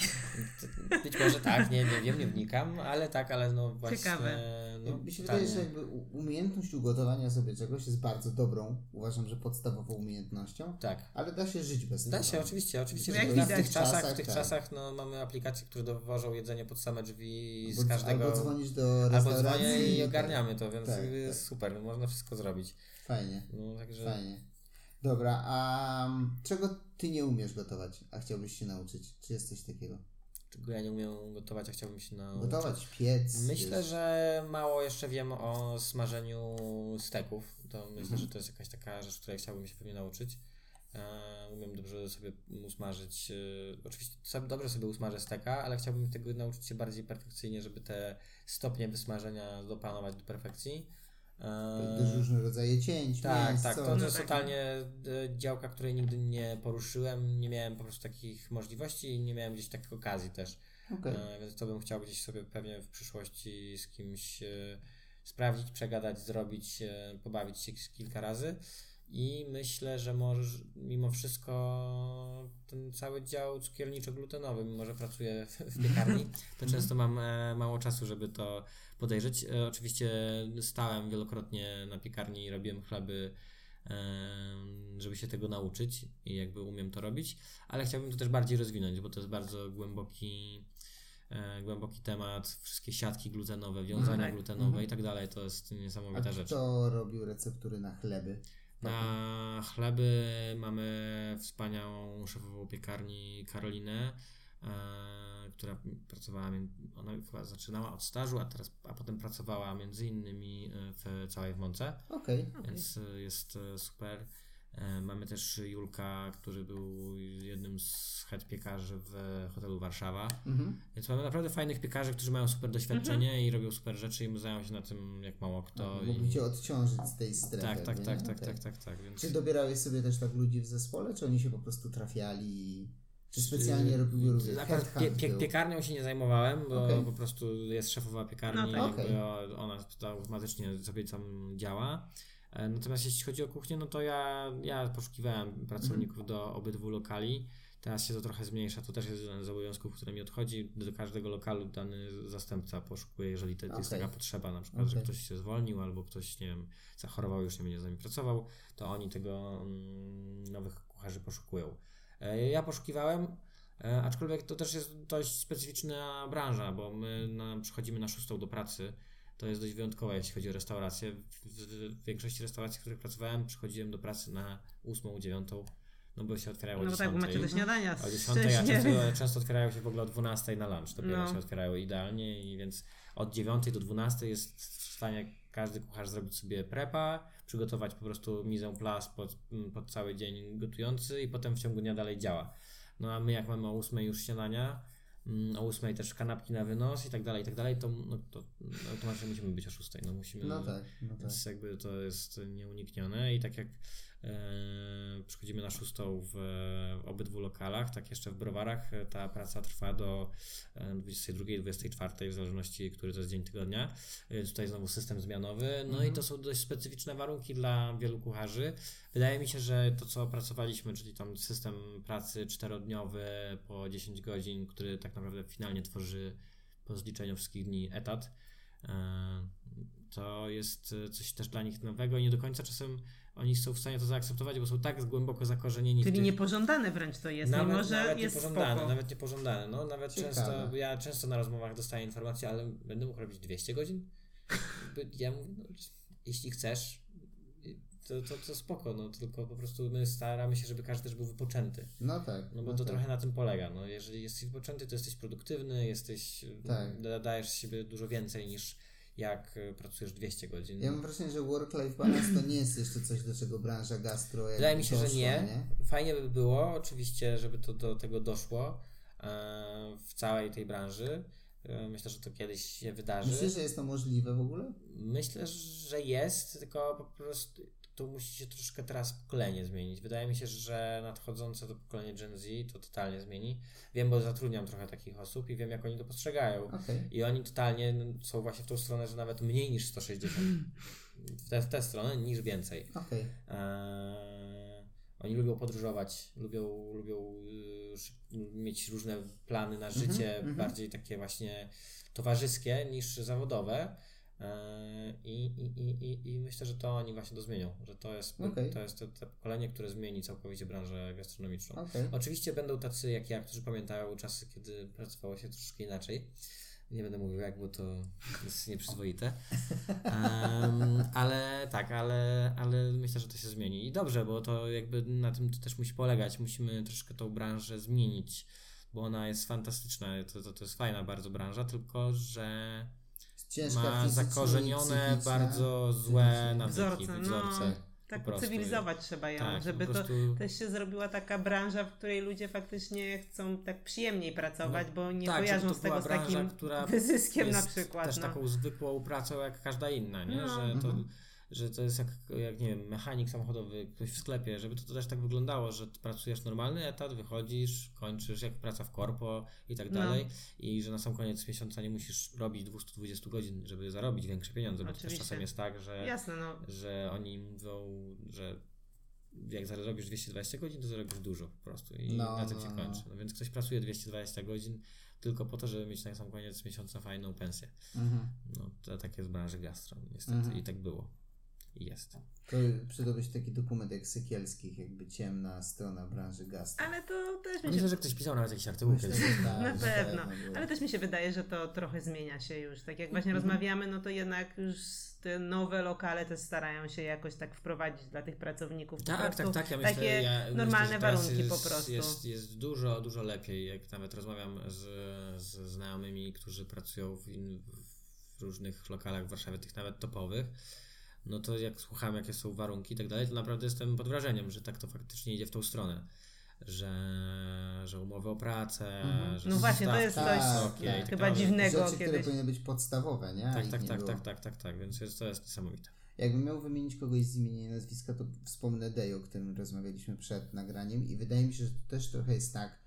być może tak, nie, nie wiem, nie wnikam, ale tak, ale no właśnie... Ciekawe. No, Mi się totalnie. wydaje, że jakby umiejętność ugotowania sobie czegoś jest bardzo dobrą, uważam, że podstawową umiejętnością, Tak. ale da się żyć bez Da tego. się, oczywiście, oczywiście, Jak widać. w tych czasach, czasach, w tych tak. czasach no, mamy aplikacje, które dowożą jedzenie pod same drzwi z Albo- każdego... Albo dzwonisz do Albo restauracji dzwonię i tak. ogarniamy to, więc Tak, tak. super, można wszystko zrobić. Fajnie, No także... fajnie. Dobra, a mm, czego ty nie umiesz gotować, a chciałbyś się nauczyć? Czy jest coś takiego? Czego ja nie umiem gotować, a chciałbym się nauczyć. Gotować, piec. Myślę, wiesz. że mało jeszcze wiem o smażeniu steków. To myślę, że to jest jakaś taka rzecz, której chciałbym się pewnie nauczyć. E, umiem dobrze sobie usmażyć. E, oczywiście sobie, dobrze sobie usmażę steka, ale chciałbym tego nauczyć się bardziej perfekcyjnie, żeby te stopnie wysmażenia dopanować do perfekcji. E, Też różne rodzaje cięć, tak, mięs, tak. To, to jest totalnie e, działka, której nigdy nie poruszyłem. Nie miałem po prostu takich możliwości i nie miałem gdzieś takich okazji też. Okej. E, Więc to bym chciał gdzieś sobie pewnie w przyszłości z kimś e, sprawdzić, przegadać, zrobić, e, pobawić się kilka razy. I myślę, że może mimo wszystko ten cały dział cukierniczo-glutenowy, mimo że pracuję w, w piekarni, to często mam e, mało czasu, żeby to podejrzeć. E, oczywiście stałem wielokrotnie na piekarni i robiłem chleby, em, żeby się tego nauczyć i jakby umiem to robić, ale chciałbym to też bardziej rozwinąć, bo to jest bardzo głęboki, e, głęboki temat. Wszystkie siatki glutenowe, wiązania tak. glutenowe Mhm. i tak dalej, to jest A niesamowita rzecz. kto robił receptury na chleby? Na chleby mamy wspaniałą szefową piekarni Karolinę, e, która pracowała, ona chyba zaczynała od stażu, a teraz, a potem pracowała między innymi e, w całej w Mące, Okej. więc e, jest e, super. E, Mamy też Julka, który był jednym z head piekarzy w hotelu Warszawa. Mhm. Więc mamy naprawdę fajnych piekarzy, którzy mają super doświadczenie i robią super rzeczy i znają się na tym jak mało kto. Mogli i... cię odciążyć z tej strefy. Tak, tak, tak, nie? tak, Okej. tak, tak, tak, więc... Czy dobierałeś sobie też tak ludzi w zespole, czy oni się po prostu trafiali? Czy specjalnie robiły również pie, pie, piekarnią się nie zajmowałem, bo Okej. po prostu jest szefowa piekarni, No tak. jakby Okej. o- ona to automatycznie sobie tam działa. E, Natomiast jeśli chodzi o kuchnię, no to ja, ja poszukiwałem pracowników Mhm. do obydwu lokali. Teraz się to trochę zmniejsza, to też jest jeden z obowiązków, który mi odchodzi. Do każdego lokalu dany zastępca poszukuje, jeżeli to jest Okej. taka potrzeba, na przykład, że Okej. ktoś się zwolnił albo ktoś, nie wiem, zachorował, już nie będzie z nami pracował, to oni tego mm, nowych kucharzy poszukują. E, Ja poszukiwałem, e, aczkolwiek to też jest dość specyficzna branża, bo my na, przychodzimy na szóstą do pracy. To jest dość wyjątkowe, jeśli chodzi o restaurację. W, większości restauracji, w których pracowałem, przychodziłem do pracy na ósmą, dziewiątą, no bo się otwierało No o bo tak, bo macie do śniadania O 10, a często, często otwierają się w ogóle o 12 na lunch, dopiero No. się otwierają idealnie i więc od 9 do 12 jest w stanie każdy kucharz zrobić sobie prepa, przygotować po prostu en place pod, pod cały dzień gotujący i potem w ciągu dnia dalej działa. No a my jak mamy o 8 już śniadania, o 8 też kanapki na wynos i tak dalej, i tak dalej, to, no, to automatycznie musimy być o 6. No, musimy, No tak, no tak. więc jakby to jest nieuniknione i tak jak przychodzimy na szóstą w, obydwu lokalach, tak jeszcze w browarach e, ta praca trwa do e, 22-24 w zależności, który to jest dzień tygodnia. E, tutaj znowu system zmianowy, no i to są dość specyficzne warunki dla wielu kucharzy. Wydaje mi się, że to co opracowaliśmy, czyli tam system pracy czterodniowy po 10 godzin, który tak naprawdę finalnie tworzy po zliczeniu wszystkich dni etat, e, to jest e, coś też dla nich nowego i nie do końca czasem oni są w stanie to zaakceptować, bo są tak głęboko zakorzenieni w Czyli tych... niepożądane wręcz to jest, Nawet, mimo że nawet jest niepożądane, spoko. nawet niepożądane. No, nawet Ciekawe. często, ja często na rozmowach dostaję informacje, ale będę mógł robić 200 godzin? Ja mówię, no, jeśli chcesz, to, to, to spoko, no tylko po prostu my staramy się, żeby każdy też był wypoczęty. No tak. No bo no to tak. trochę na tym polega. No, jeżeli jesteś wypoczęty, to jesteś produktywny, jesteś, Tak. da- dajesz z siebie dużo więcej niż jak e, pracujesz 200 godzin. Ja mam wrażenie, że work-life balance to nie jest jeszcze coś, do czego branża gastro Wydaje mi się, że doszła, nie. Fajnie by było, oczywiście, żeby to do tego doszło e, w całej tej branży. E, Myślę, że to kiedyś się wydarzy. Myślisz, że jest to możliwe w ogóle? Myślę, że jest, tylko po prostu tu musi się troszkę teraz pokolenie zmienić. Wydaje mi się, że nadchodzące to pokolenie Gen Z to totalnie zmieni. Wiem, bo zatrudniam trochę takich osób i wiem, jak oni to postrzegają. Okej. I oni totalnie są właśnie w tą stronę, że nawet mniej niż 160. W tę, w tę stronę niż więcej. Okej. Eee, oni lubią podróżować, lubią, lubią y, mieć różne plany na życie, mhm. bardziej takie właśnie towarzyskie niż zawodowe. Eee, I, i, i, i, myślę, że to oni właśnie to zmienią, że to jest, Okej. to, jest to, to pokolenie, które zmieni całkowicie branżę gastronomiczną. Okej. Oczywiście będą tacy jak ja, którzy pamiętają czasy, kiedy pracowało się troszkę inaczej. Nie będę mówił jak, bo to jest nieprzyzwoite. Em, ale tak, ale, ale myślę, że to się zmieni. I dobrze, bo to jakby na tym to też musi polegać. Musimy troszkę tą branżę zmienić, bo ona jest fantastyczna. To, to, to jest fajna bardzo branża, tylko że Ciężka ma zakorzenione bardzo złe nawyki, Wzorce, wzorce. no. Tak po prostu. cywilizować trzeba ją, Tak, żeby to też się zrobiła taka branża, w której ludzie faktycznie chcą tak przyjemniej pracować, No, bo nie tak, kojarzą z tego z branża, takim która wyzyskiem na przykład. też no. taką zwykłą pracą jak każda inna, nie? No. Że, to, Mhm. Że to jest jak, jak, nie wiem, mechanik samochodowy, ktoś w sklepie, żeby to, to też tak wyglądało, że ty pracujesz normalny etat, wychodzisz, kończysz, jak praca w korpo i tak No. dalej i że na sam koniec miesiąca nie musisz robić 220 godzin, żeby zarobić większe pieniądze, bo to też Oczywiście. czasem jest tak, że, Jasne, no. że oni mówią, że jak zarobisz 220 godzin, to zarobisz dużo po prostu i No, na tym no, się no. kończy. No więc ktoś pracuje 220 godzin tylko po to, żeby mieć na sam koniec miesiąca fajną pensję. Mhm. No, to tak jest w branży gastro, niestety. Mhm. I tak było. Jest. To przydałby się taki dokument jak Sykielskich, jakby ciemna strona branży gastro. Ale to też mi się Myślę, że ktoś pisał nawet jakiś artykuł Myślę, kiedyś. że tak, Na że pewno. było. Ale też mi się wydaje, że to trochę zmienia się już. Tak jak właśnie Mhm. rozmawiamy, no to jednak już te nowe lokale też starają się jakoś tak wprowadzić dla tych pracowników. po Tak, prostu tak, tak. Ja myślę, takie ja myślę, normalne że teraz warunki jest, po prostu. Jest, jest dużo, dużo lepiej. Jak nawet rozmawiam z, z znajomymi, którzy pracują w, in, w różnych lokalach w Warszawie, tych nawet topowych, no to jak słucham, jakie są warunki i tak dalej, to naprawdę jestem pod wrażeniem, że tak to faktycznie idzie w tą stronę. Że, że umowy o pracę, Mhm. że No właśnie, to jest coś i tak chyba dziwnego Rzeczy, które kiedyś. powinny być podstawowe, nie? Tak, tak, nie tak, tak, tak, tak, tak, więc jest, to jest niesamowite. Jakbym miał wymienić kogoś z imienia i nazwiska, to wspomnę Day, o którym rozmawialiśmy przed nagraniem i wydaje mi się, że to też trochę jest tak,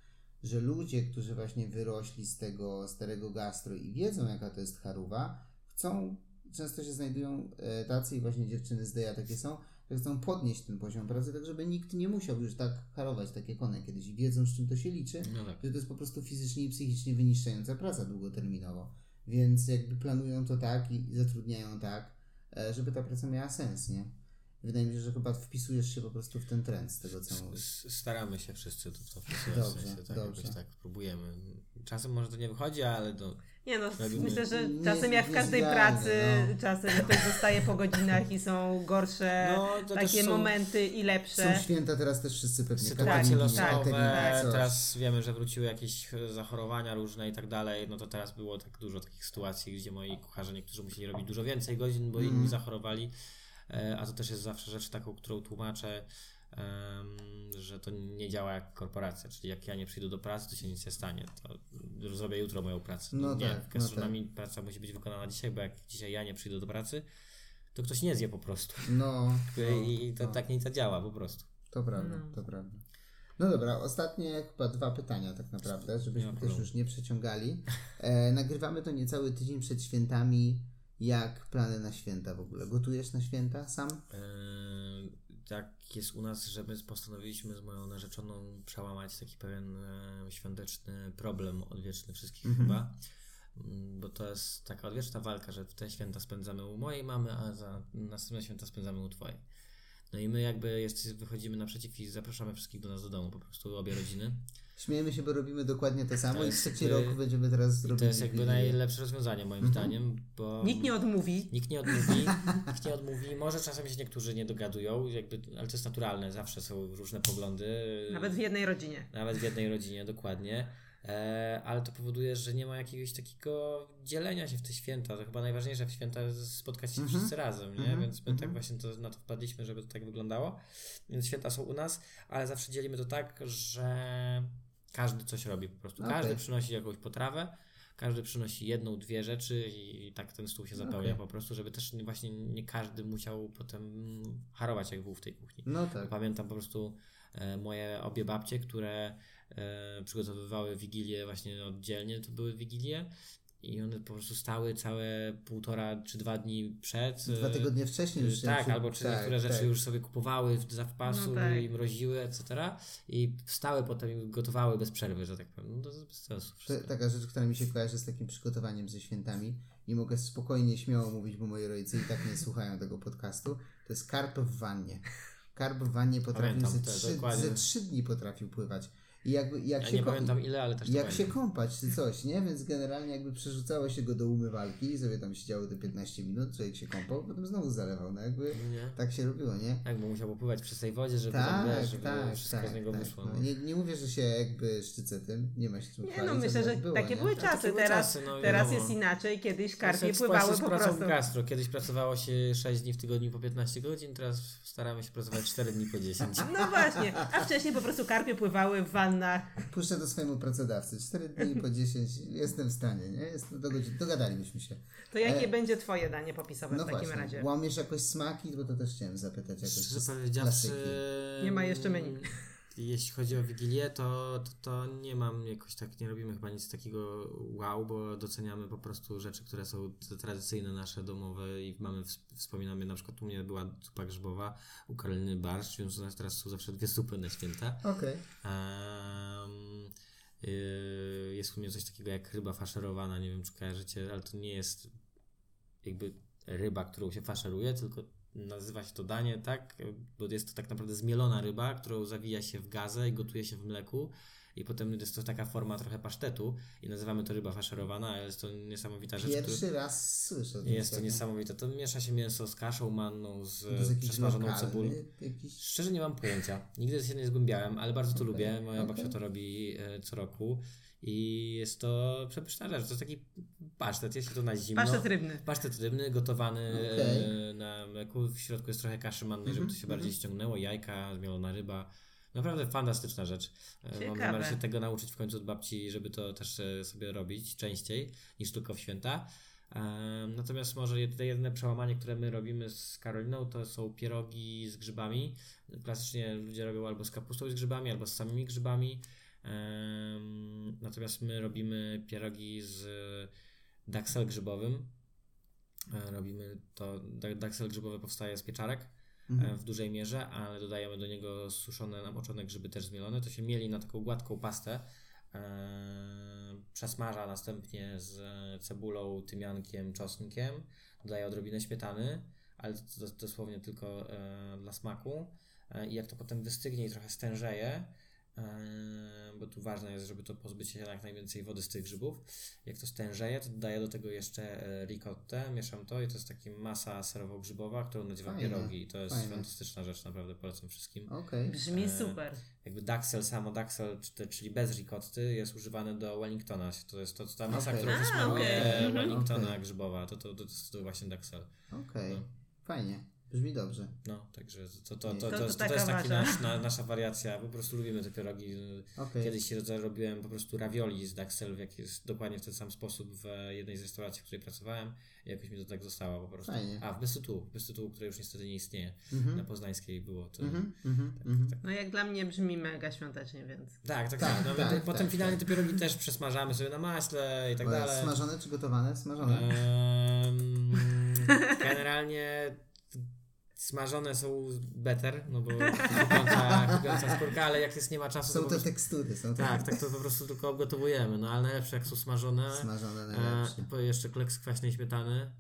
że ludzie, którzy właśnie wyrośli z tego starego gastro i wiedzą jaka to jest charuwa, chcą, często się znajdują e, tacy i właśnie dziewczyny z Daya takie są, że chcą podnieść ten poziom pracy, tak żeby nikt nie musiał już tak harować tak jak one kiedyś i wiedzą z czym to się liczy, No tak. że to jest po prostu fizycznie i psychicznie wyniszczająca praca długoterminowo. Więc jakby planują to tak i zatrudniają tak, e, żeby ta praca miała sens, nie? Wydaje mi się, że chyba wpisujesz się po prostu w ten trend z tego, co mówisz. Staramy się wszyscy tu w to wpisywać, Dobrze, w sensie, tak, dobrze. tak próbujemy. Czasem może to nie wychodzi, ale to Nie no, myślę, że Nie- czasem jak w każdej pracy, no. czasem ktoś zostaje po godzinach i są gorsze No, takie są- momenty i Są lepsze. święta teraz też wszyscy pewnie sytuacje kateryni, losowe, kateryni, coś. teraz wiemy, że wróciły jakieś zachorowania różne i tak dalej, no to teraz było tak dużo takich sytuacji, gdzie moi kucharze niektórzy musieli robić dużo więcej godzin, bo inni Mhm. zachorowali. e, a to też jest zawsze rzecz taką, którą tłumaczę, że to nie działa jak korporacja, czyli jak ja nie przyjdę do pracy, to się nic nie stanie, to zrobię jutro moją pracę. No nie, tak, w no gastronomii praca musi być wykonana dzisiaj, bo jak dzisiaj ja nie przyjdę do pracy, to ktoś nie zje po prostu. No, no, I to no. tak nie zadziała po prostu. To prawda, No. to prawda. No dobra, ostatnie chyba dwa pytania tak naprawdę, żebyśmy też już nie przeciągali. E, nagrywamy to niecały tydzień przed świętami. Jak plany na święta w ogóle? Gotujesz na święta sam? Eee, tak jest u nas, że my postanowiliśmy z moją narzeczoną przełamać taki pewien e, świąteczny problem odwieczny wszystkich Mhm. chyba. Mm, Bo to jest taka odwieczna walka, że te święta spędzamy u mojej mamy, a za następne święta spędzamy u twojej. No i my jakby jest, wychodzimy naprzeciw i zapraszamy wszystkich do nas do domu, po prostu obie rodziny. Śmiejemy się, bo robimy dokładnie to samo To i jest trzeci jakby- rok będziemy teraz I robić. to jest jakby najlepsze rozwiązanie moim Mhm. zdaniem, bo... Nikt nie odmówi. Nikt nie odmówi, nikt nie odmówi. Może czasem się niektórzy nie dogadują, jakby, ale to jest naturalne, zawsze są różne poglądy. Nawet w jednej rodzinie. Nawet w jednej rodzinie, dokładnie. E, ale to powoduje, że nie ma jakiegoś takiego dzielenia się w te święta. To chyba najważniejsze w święta jest spotkać się Mhm. wszyscy razem, nie? Mhm. Więc my tak Mhm. właśnie to, na to wpadliśmy, żeby to tak wyglądało. Więc święta są u nas, ale zawsze dzielimy to tak, że każdy coś robi po prostu. Każdy Okej. przynosi jakąś potrawę. Każdy przynosi jedną, dwie rzeczy i tak ten stół się zapełnia Okej. po prostu, żeby też nie- właśnie nie każdy musiał potem harować jak wół w tej kuchni. No tak. Pamiętam po prostu e, moje obie babcie, które e, przygotowywały wigilię właśnie oddzielnie, to były wigilie i one po prostu stały całe półtora czy dwa dni przed. Dwa e, tygodnie wcześniej już się tak, albo czy tak, niektóre rzeczy tak. już sobie kupowały w zapasu No tak. i mroziły, etc. I stały potem i gotowały bez przerwy, że tak powiem. No to jest bez sensu To, taka rzecz, która mi się kojarzy z takim przygotowaniem ze świętami i mogę spokojnie, śmiało mówić, bo moi rodzice i tak nie słuchają tego podcastu, to jest karp w wannie. Karp w wannie potrafił Pamiętam ze trzy, ze trzy dni potrafił pływać. I jakby, jak Ja się nie ko- pamiętam ile, ale też jak się kąpać czy coś, nie? Więc generalnie jakby przerzucało się go do umywalki i sobie tam siedziało te 15 minut, człowiek się kąpał, potem znowu zalewał, no jakby Nie? tak się robiło, nie? Tak, bo musiał popływać przy tej wodzie, żeby, Tak, tam, wiesz, żeby tak, wszystko tak, z niego tak. wyszło. No, No. nie, nie mówię, że się jakby szczycę tym, nie ma się czym Nie chwalić, no, myślę, że było, takie nie? były Tak, czasy. były Teraz, czasy, no teraz jest inaczej. Kiedyś karpie pływały po prostu. gastro. Kiedyś pracowało się 6 dni w tygodniu po 15 godzin, teraz staramy się pracować 4 dni po 10. No właśnie, a wcześniej po prostu karpie pływały w Puszczę to swojemu pracodawcy. 4 dni po 10 jestem w stanie, nie? Jest, do godzin, dogadalibyśmy się. To jakie E, będzie twoje danie popisowe No w takim właśnie, razie? łamiesz jakoś smaki, bo to też chciałem zapytać jakoś. Szczerze powiedziawszy. Nie ma jeszcze menu. Jeśli chodzi o Wigilię, to, to, to nie mam jakoś tak, nie robimy chyba nic takiego wow, bo doceniamy po prostu rzeczy, które są tradycyjne nasze domowe i mamy, ws- wspominamy, na przykład u mnie była zupa grzybowa, u Karoliny barszcz, więc u nas teraz są zawsze dwie supy na święta. Okej. Em, y, jest u mnie coś takiego jak ryba faszerowana, nie wiem czy kojarzycie, ale to nie jest jakby ryba, którą się faszeruje, tylko nazywa się to danie tak, bo jest to tak naprawdę zmielona ryba, którą zawija się w gazę i gotuje się w mleku i potem jest to taka forma trochę pasztetu i nazywamy to ryba faszerowana, ale jest to niesamowita rzecz. Pierwszy raz słyszę. Jest to niesamowite. To miesza się mięso z kaszą manną, z jest jakiś przesmażoną cebulą. Jakiś... Szczerze nie mam pojęcia. Nigdy się nie zgłębiałem, ale bardzo to Okej, lubię. Moja okej. babcia to robi e, co roku i jest to przepyszna rzecz. To jest taki pasztet, jest to na zimno. Pasztet rybny. Pasztet rybny, gotowany Okej. e, na mleku. W środku jest trochę kaszy mannej, żeby to się Mhm, bardziej mhm. ściągnęło. Jajka, zmielona ryba. Naprawdę fantastyczna rzecz. E, Mam Ciekawe. zamiar się tego nauczyć w końcu od babci, żeby to też e, sobie robić częściej niż tylko w święta. Natomiast może jed- jedyne przełamanie, które my robimy z Karoliną, to są pierogi z grzybami. Klasycznie ludzie robią albo z kapustą i z grzybami, albo z samymi grzybami. Natomiast my robimy pierogi z daksel grzybowym. E, Robimy to, da- daksel grzybowy powstaje z pieczarek e, Mhm. w dużej mierze, ale dodajemy do niego suszone, namoczone grzyby też zmielone. To się mieli na taką gładką pastę. E, przesmaża następnie z cebulą, tymiankiem, czosnkiem. Dodaje odrobinę śmietany, ale to, dosłownie tylko e, dla smaku. E, I jak to potem wystygnie i trochę stężeje, e, bo tu ważne jest, żeby to pozbyć się jak najwięcej wody z tych grzybów. Jak to stężeje, to dodaję do tego jeszcze e, ricottę, mieszam to i to jest taka masa serowo-grzybowa, którą nazywam Fajne, pierogi. I to jest fajne. fantastyczna rzecz, naprawdę polecam wszystkim. Okej. Brzmi E, super. Jakby Daxel, samo Daxel, czy- czyli bez ricotty, jest używany do Wellingtona. To jest to, ta masa, Okej. którą się smaruje okej. Mhm. Wellingtona Okej. grzybowa. To, to, to, jest to właśnie Daxel. Okej. No. Fajnie. Brzmi dobrze. No, także to, to, to, to, To- to, to to, taka jest wasza. nasz, na, nasza wariacja. Po prostu lubimy te pierogi. Okej. Kiedyś robiłem po prostu ravioli z Daxel w jakiś, dokładnie w ten sam sposób w jednej z restauracji, w której pracowałem. I jakoś mi to tak zostało po prostu. Fajnie. A, w Bestytu, w Bestytu, które już niestety nie istnieje. Mhm. Na Poznańskiej było to. Mhm, mhm, mhm. No jak dla mnie brzmi mega świątecznie, więc. Tak, tak, Tak, tak. No, tak, my tak, potem tak. finalnie te pierogi też przesmażamy sobie na maśle i tak Ale dalej. Smażone czy gotowane? Smażone. Ehm, generalnie smażone są better, no bo chrupiąca skórka, ale jak jest nie ma czasu, Są to prostu, tekstury, są te tak, tak to po prostu tylko obgotowujemy, no ale najlepsze jak są smażone, smażone e, najlepsze. jeszcze kleks kwaśnej śmietany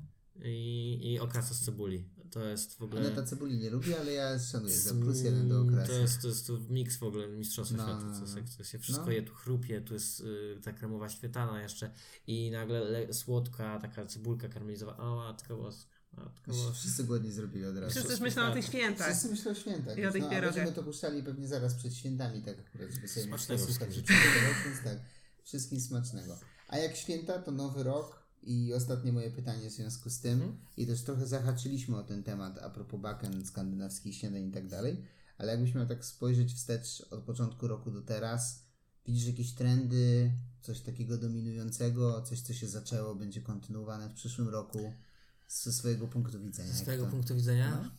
i, i okrasa z cebuli. To jest w ogóle... Aneta cebuli nie lubi, ale ja szanuję za plus jeden do Mm, okrasu. To jest, to jest to miks w ogóle mistrzostwa No, świata. no, To, jest, no. jak to się wszystko No. je tu chrupie, tu jest y, ta kremowa śmietana jeszcze i nagle le, słodka taka cebulka karmelizowana. O, matka boska. Boska. Wszyscy głodni zrobili od razu. Wszyscy myślą o tych świętach. Wszyscy myślą o świętach. I o tych no, a pierogach. będziemy to puszczali pewnie zaraz przed świętami, tak akurat, żeby sobie Smacznego życzenia, więc tak, wszystkim smacznego. A jak święta, to nowy rok i ostatnie moje pytanie w związku z tym Mhm. i też trochę zahaczyliśmy o ten temat a propos baken, skandynawskich śniadań i tak dalej, ale jakbyś miał tak spojrzeć wstecz od początku roku do teraz, widzisz jakieś trendy, coś takiego dominującego, coś co się zaczęło, będzie kontynuowane w przyszłym roku ze swojego punktu widzenia? Z jak twojego to? punktu widzenia? No.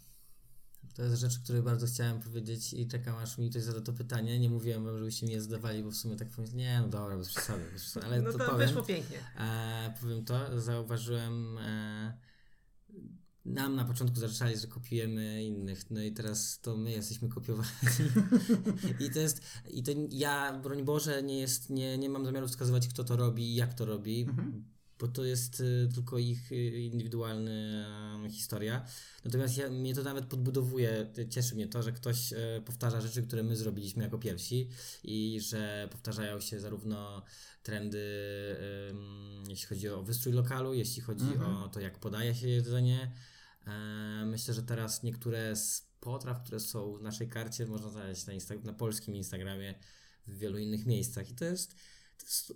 To jest rzecz, której bardzo chciałem powiedzieć i czekam aż mi ktoś zada to pytanie. Nie mówiłem wam, żebyście mi je zadawali, bo w sumie tak powiem, nie no dobra, bez przesady, bez przesady. ale No to, to powiem. wyszło pięknie. E, powiem to, zauważyłem e, nam na początku zaczęli, że kopiujemy innych, no i teraz to my jesteśmy kopiowani. I to jest, i to ja, broń Boże, nie jest, nie, nie mam zamiaru wskazywać, kto to robi i jak to robi, bo to jest y, tylko ich y, indywidualna historia. Natomiast ja, mnie to nawet podbudowuje, y, cieszy mnie to, że ktoś y, powtarza rzeczy, które my zrobiliśmy jako pierwsi i że powtarzają się zarówno trendy, jeśli chodzi o wystrój lokalu, jeśli chodzi o to, jak podaje się jedzenie. E, myślę, że teraz niektóre z potraw, które są w naszej karcie, można znaleźć na, Insta- na polskim Instagramie w wielu innych miejscach. I to jest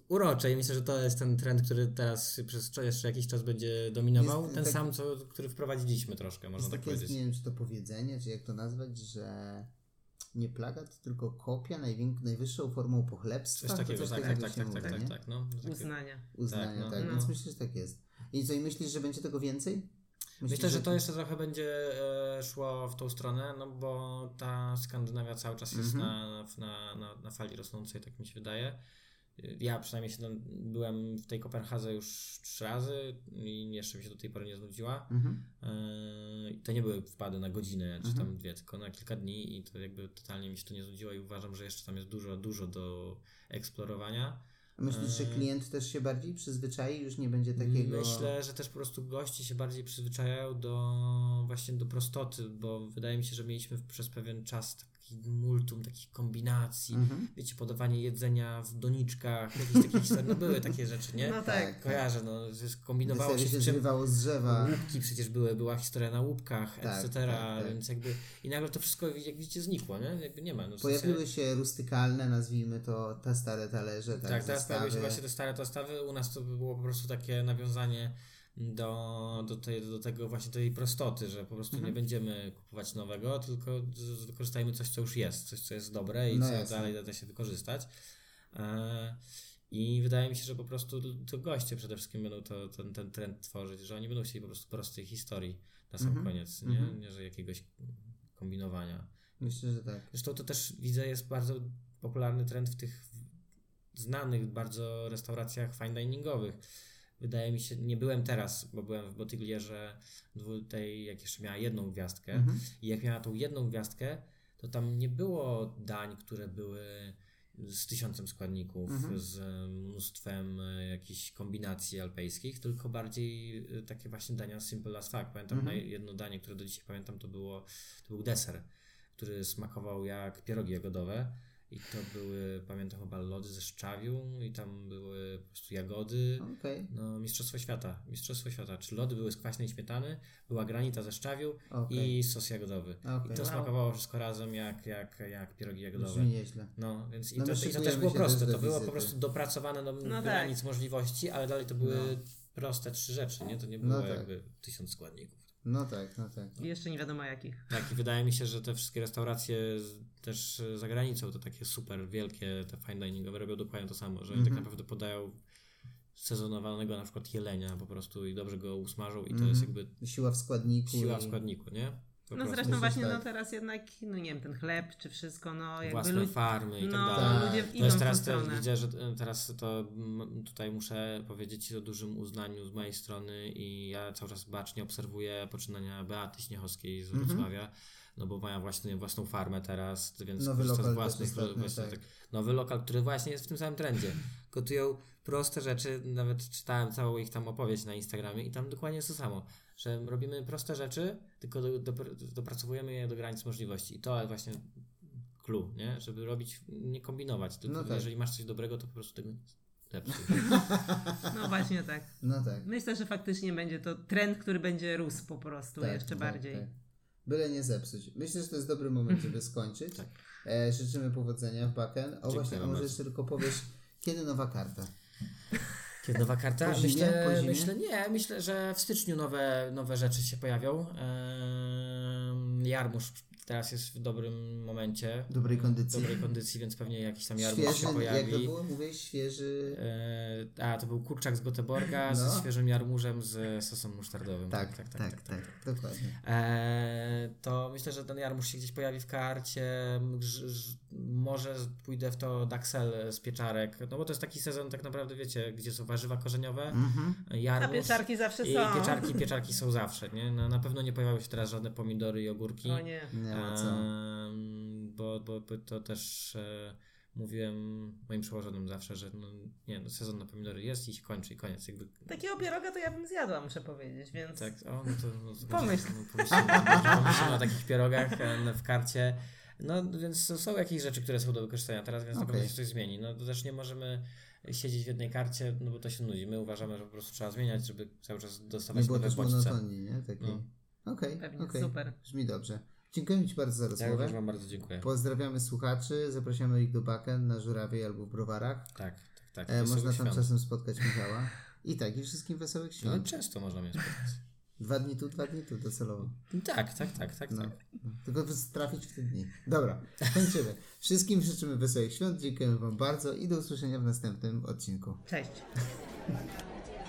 urocze i myślę, że to jest ten trend, który teraz przez jeszcze jakiś czas będzie dominował. Jest ten tak- sam, co, który wprowadziliśmy troszkę, można Jest tak takie, jest, powiedzieć. nie wiem czy to powiedzenie, czy jak to nazwać, że nie plagat, tylko kopia najwięk- najwyższą formą pochlebstwa. Coś takiego, Coś tak, takiego tak, tak, tak, mówi, tak, nie? tak, no. Takie- Uznania. Uznania, Tak, tak, no. więc No. myślę, że tak jest. I co, i myślisz, że będzie tego więcej? Myślisz, Myślę, że to jeszcze trochę będzie e, szło w tą stronę, no bo ta Skandynawia cały czas jest Mhm. na, na, na, na fali rosnącej, tak mi się wydaje. Ja przynajmniej się tam, byłem w tej Kopenhadze już trzy razy i jeszcze mi się do tej pory nie znudziła. Mhm. E, to nie były wpady na godzinę czy Mhm. tam dwie, tylko na kilka dni i to jakby totalnie mi się to nie znudziło i uważam, że jeszcze tam jest dużo, dużo do eksplorowania. Myślisz, że e, klient też się bardziej przyzwyczai, już nie będzie takiego... Myślę, że też po prostu goście się bardziej przyzwyczajają do właśnie do prostoty, bo wydaje mi się, że mieliśmy przez pewien czas taki multum takich kombinacji. Mhm. Wiecie, podawanie jedzenia w doniczkach, jakieś takie historie. No były takie rzeczy, nie? No tak. Kojarzę, no, kombinowało Desery się z czym. z drzewa. Łupki przecież były, była historia na łupkach, Tak, etc. tak, tak. Więc jakby i nagle to wszystko, jak widzicie, znikło, nie? Jakby nie ma. No, Pojawiły się rustykalne, nazwijmy to, te stare talerze, tak, tak, teraz zestawy. pojawiły się właśnie te stare dostawy. U nas to było po prostu takie nawiązanie do, do, tej, do tego właśnie tej prostoty, że po prostu Mhm. nie będziemy kupować nowego, tylko wykorzystajmy coś, co już jest, coś, co jest dobre i No co jasne. dalej da się wykorzystać. E, I wydaje mi się, że po prostu to goście przede wszystkim będą to, ten, ten trend tworzyć, że oni będą chcieli po prostu prostej historii na sam Mhm. koniec, nie? Mhm. nie, że jakiegoś kombinowania. Myślę, że tak. Zresztą to też widzę jest bardzo popularny trend w tych znanych bardzo restauracjach fine diningowych. Wydaje mi się, nie byłem teraz, bo byłem w Botiglierze dwu- tej, jak jeszcze miała jedną gwiazdkę Mhm. i jak miała tą jedną gwiazdkę, to tam nie było dań, które były z tysiącem składników, Mhm. z mnóstwem e, jakichś kombinacji alpejskich, tylko bardziej e, takie właśnie dania simple as fuck. Pamiętam Mhm. jedno danie, które do dzisiaj pamiętam, to było to był deser, który smakował jak pierogi jagodowe. I to były, pamiętam chyba lody ze szczawiu i tam były po prostu jagody. Okej, No, Mistrzostwo Świata. Mistrzostwo Świata. Czy lody były z kwaśnej śmietany, była granita ze szczawiu okej. i sos jagodowy. Okej. I to smakowało wszystko razem jak, jak, jak pierogi jagodowe. Brzmi nieźle. No, więc i, No to, i to też było proste. To było po prostu dopracowane do No granic możliwości, ale dalej to były No. proste trzy rzeczy, nie? To nie było No tak. jakby tysiąc składników. No tak, no tak. I jeszcze nie wiadomo jakich. Tak, i wydaje mi się, że te wszystkie restauracje z, też za granicą, te takie super wielkie, te fine diningowe robią dokładnie to samo, że oni tak naprawdę podają sezonowanego na przykład jelenia po prostu i dobrze go usmażą i to jest jakby Siła w składniku. siła w i- składniku, nie? Po No prostu. zresztą właśnie no tak. teraz jednak, no nie wiem, ten chleb czy wszystko, no jakby Własne lud- farmy i tak no, dalej. Tak. ludzie To idą jest teraz też, widzę, że e, teraz to mm, tutaj muszę powiedzieć o dużym uznaniu z mojej strony i ja cały czas bacznie obserwuję poczynania Beaty Śniechowskiej z Mhm. Wrocławia, no bo mają właśnie własną farmę teraz, więc Nowy korzysta lokal z własnych ostatnio, właśnie tak. tak. Nowy lokal, który właśnie jest w tym samym trendzie. Gotują proste rzeczy, nawet czytałem całą ich tam opowieść na Instagramie i tam dokładnie jest to samo, że robimy proste rzeczy, tylko do, do, dopracowujemy je do granic możliwości i to właśnie clue, nie? Żeby robić, nie kombinować, tylko No tak. jeżeli masz coś dobrego, to po prostu tego. No właśnie tak. No tak. Myślę, że faktycznie będzie to trend, który będzie rósł po prostu tak, jeszcze tak, bardziej. Tak. Byle nie zepsuć. Myślę, że to jest dobry moment, żeby skończyć. Tak. E, życzymy powodzenia w. O właśnie, a Dziękuję może jeszcze tylko powiesz, kiedy nowa karta? Kiedy nowa karta? Po zimie? myślę, Po zimie? myślę, nie, myślę, że w styczniu nowe, nowe rzeczy się pojawią. Jarmusz teraz jest w dobrym momencie. Dobrej kondycji. dobrej kondycji, więc pewnie jakiś tam jarmuż Świeży, się jak to pojawi. było? Mówiłeś świeży... E, a, to był kurczak z Göteborga No. ze świeżym jarmużem z sosem musztardowym. Tak, tak, tak, dokładnie. E, to myślę, że ten jarmuż się gdzieś pojawi w karcie. Ż, ż, może pójdę w to Daxel z pieczarek, no bo to jest taki sezon tak naprawdę, wiecie, gdzie są warzywa korzeniowe, Mhm. A jarmuż. pieczarki zawsze I są. pieczarki, pieczarki są zawsze, nie? No, na pewno nie pojawią się teraz żadne pomidory i ogórki. O nie. Nie Em, bo, bo, bo to też e, mówiłem moim przełożonym zawsze, że no, nie, no, sezon na pomidory jest i się kończy i koniec. Jakby, Takiego pieroga to ja bym zjadła, muszę powiedzieć, więc tak, o, no to, no, Pomyśl. no, pomyślimy, o takich pierogach e, w karcie. No więc są jakieś rzeczy, które są do wykorzystania teraz, więc na Okej. pewno się coś zmieni. No to też nie możemy siedzieć w jednej karcie, no bo to się nudzi. My uważamy, że po prostu trzeba zmieniać, żeby cały czas Nie dostawać było nowe też bodźce. monotonii, nie? Takiej. No. Okej, Pewnie, okej. super. Brzmi dobrze. Dziękujemy Ci bardzo za Ja rozmowę. również Wam bardzo dziękuję. Pozdrawiamy słuchaczy, zapraszamy ich do backend na Żurawie albo w Browarach. Tak, tak, tak. E, można tam świąt. czasem spotkać Michała. I tak, i wszystkim wesołych No świąt. często można mnie spotkać. Dwa dni tu, dwa dni tu, docelowo. Tak, tak, tak, tak. No. tak. no. Tylko trafić w te dni. Dobra, kończymy. Wszystkim życzymy wesołych świąt, dziękujemy Wam bardzo i do usłyszenia w następnym odcinku. cześć.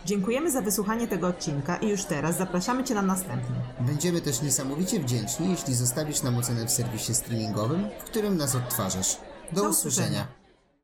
Dziękujemy za wysłuchanie tego odcinka i już teraz zapraszamy Cię na następny. Będziemy też niesamowicie wdzięczni, jeśli zostawisz nam ocenę w serwisie streamingowym, w którym nas odtwarzasz. Do, Do usłyszenia. usłyszenia.